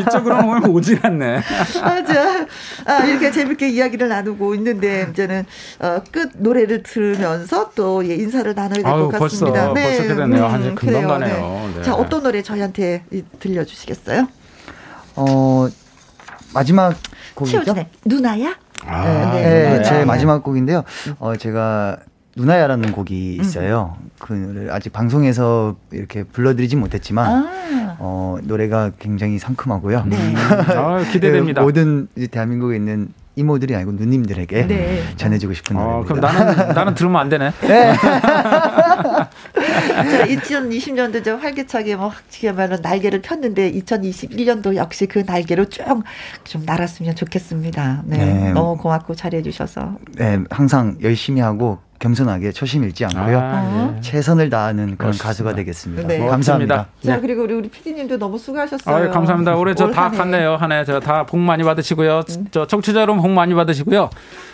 이쪽으로는 몸이 오질 않네. 맞아. 아, 이렇게 재밌게 이야기를 나누고 있는데 이제는 어, 끝 노래를 들으면서 또 예, 인사를 나눠야 될 것 같습니다. 벌써, 네. 벌써 됐네요. 음, 한시 금방 그래요. 가네요. 네. 네. 자, 어떤 노래 저희한테 들려주시겠어요? 어, 마지막 곡이죠? 누나야? 아, 네, 네, 네, 제 마지막 곡인데요. 어, 제가 누나야라는 곡이 음. 있어요. 음. 그 노래를 아직 방송에서 이렇게 불러드리진 못했지만 아. 어, 노래가 굉장히 상큼하고요. 네. 아, 기대됩니다. 그 모든 대한민국에 있는 이모들이 아니고 누님들에게 네. 전해주고 싶은 아, 노래입니다. 그럼 나는 나는 들으면 안 되네. 네. 자, 2020년도 저 활기차게 뭐 지금말로 날개를 폈는데 2021년도 역시 그 날개로 쭉좀 날았으면 좋겠습니다. 네. 네. 너무 고맙고 잘해주셔서. 네, 항상 열심히 하고 겸손하게 초심 잃지 않고요. 아, 예. 최선을 다하는 그런 멋있습니다. 가수가 되겠습니다. 네. 감사합니다. 자, 네. 그리고 우리, 우리 PD님도 너무 수고하셨어요. 아, 감사합니다. 올해 저 다 갔네요. 한해 저다 복 많이 받으시고요. 음. 저 청취자 여러분 복 많이 받으시고요.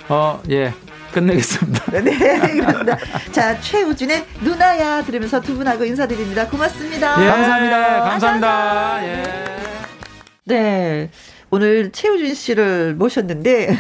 어, 예. 끝내겠습니다. 네, 그렇습니다. 자, 최우준의 누나야 들으면서 두 분하고 인사드립니다. 고맙습니다. 예, 감사합니다. 감사합니다. 예. 네. 오늘 최우준 씨를 모셨는데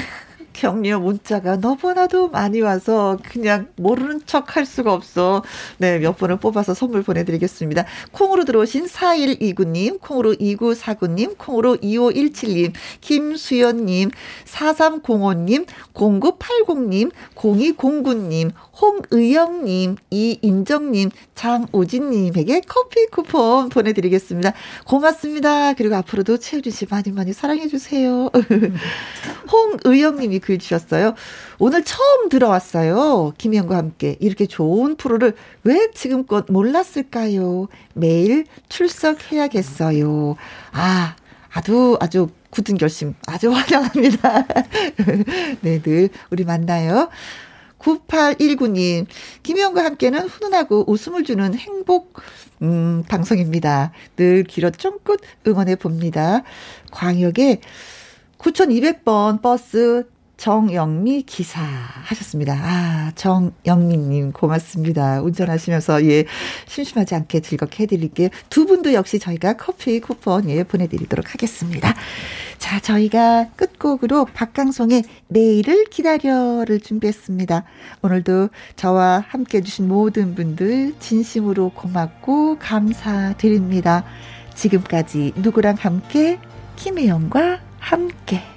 격려 문자가 너무나도 많이 와서 그냥 모르는 척 할 수가 없어. 네, 몇 분을 뽑아서 선물 보내드리겠습니다. 콩으로 들어오신 4129님, 콩으로 2949님, 콩으로 2517님, 김수연님, 4305님, 0980님, 0209님, 홍의영님, 이인정님, 장오진님에게 커피 쿠폰 보내드리겠습니다. 고맙습니다. 그리고 앞으로도 최우진 씨 많이 많이 사랑해주세요. 홍의영님이 글 주셨어요. 오늘 처음 들어왔어요. 김희영과 함께. 이렇게 좋은 프로를 왜 지금껏 몰랐을까요? 매일 출석해야겠어요. 아, 아주, 아주 굳은 결심 아주 환영합니다. 네, 늘 우리 만나요. 9819님, 김희영과 함께는 훈훈하고 웃음을 주는 행복, 음, 방송입니다. 늘 길어 쫑긋 응원해 봅니다. 광역에 9200번 버스 정영미 기사 하셨습니다. 아, 정영미님 고맙습니다. 운전하시면서 예, 심심하지 않게 즐겁게 해드릴게요. 두 분도 역시 저희가 커피 쿠폰 예, 보내드리도록 하겠습니다. 자, 저희가 끝곡으로 박강송의 내일을 기다려를 준비했습니다. 오늘도 저와 함께 해주신 모든 분들 진심으로 고맙고 감사드립니다. 지금까지 누구랑 함께 김혜영과 함께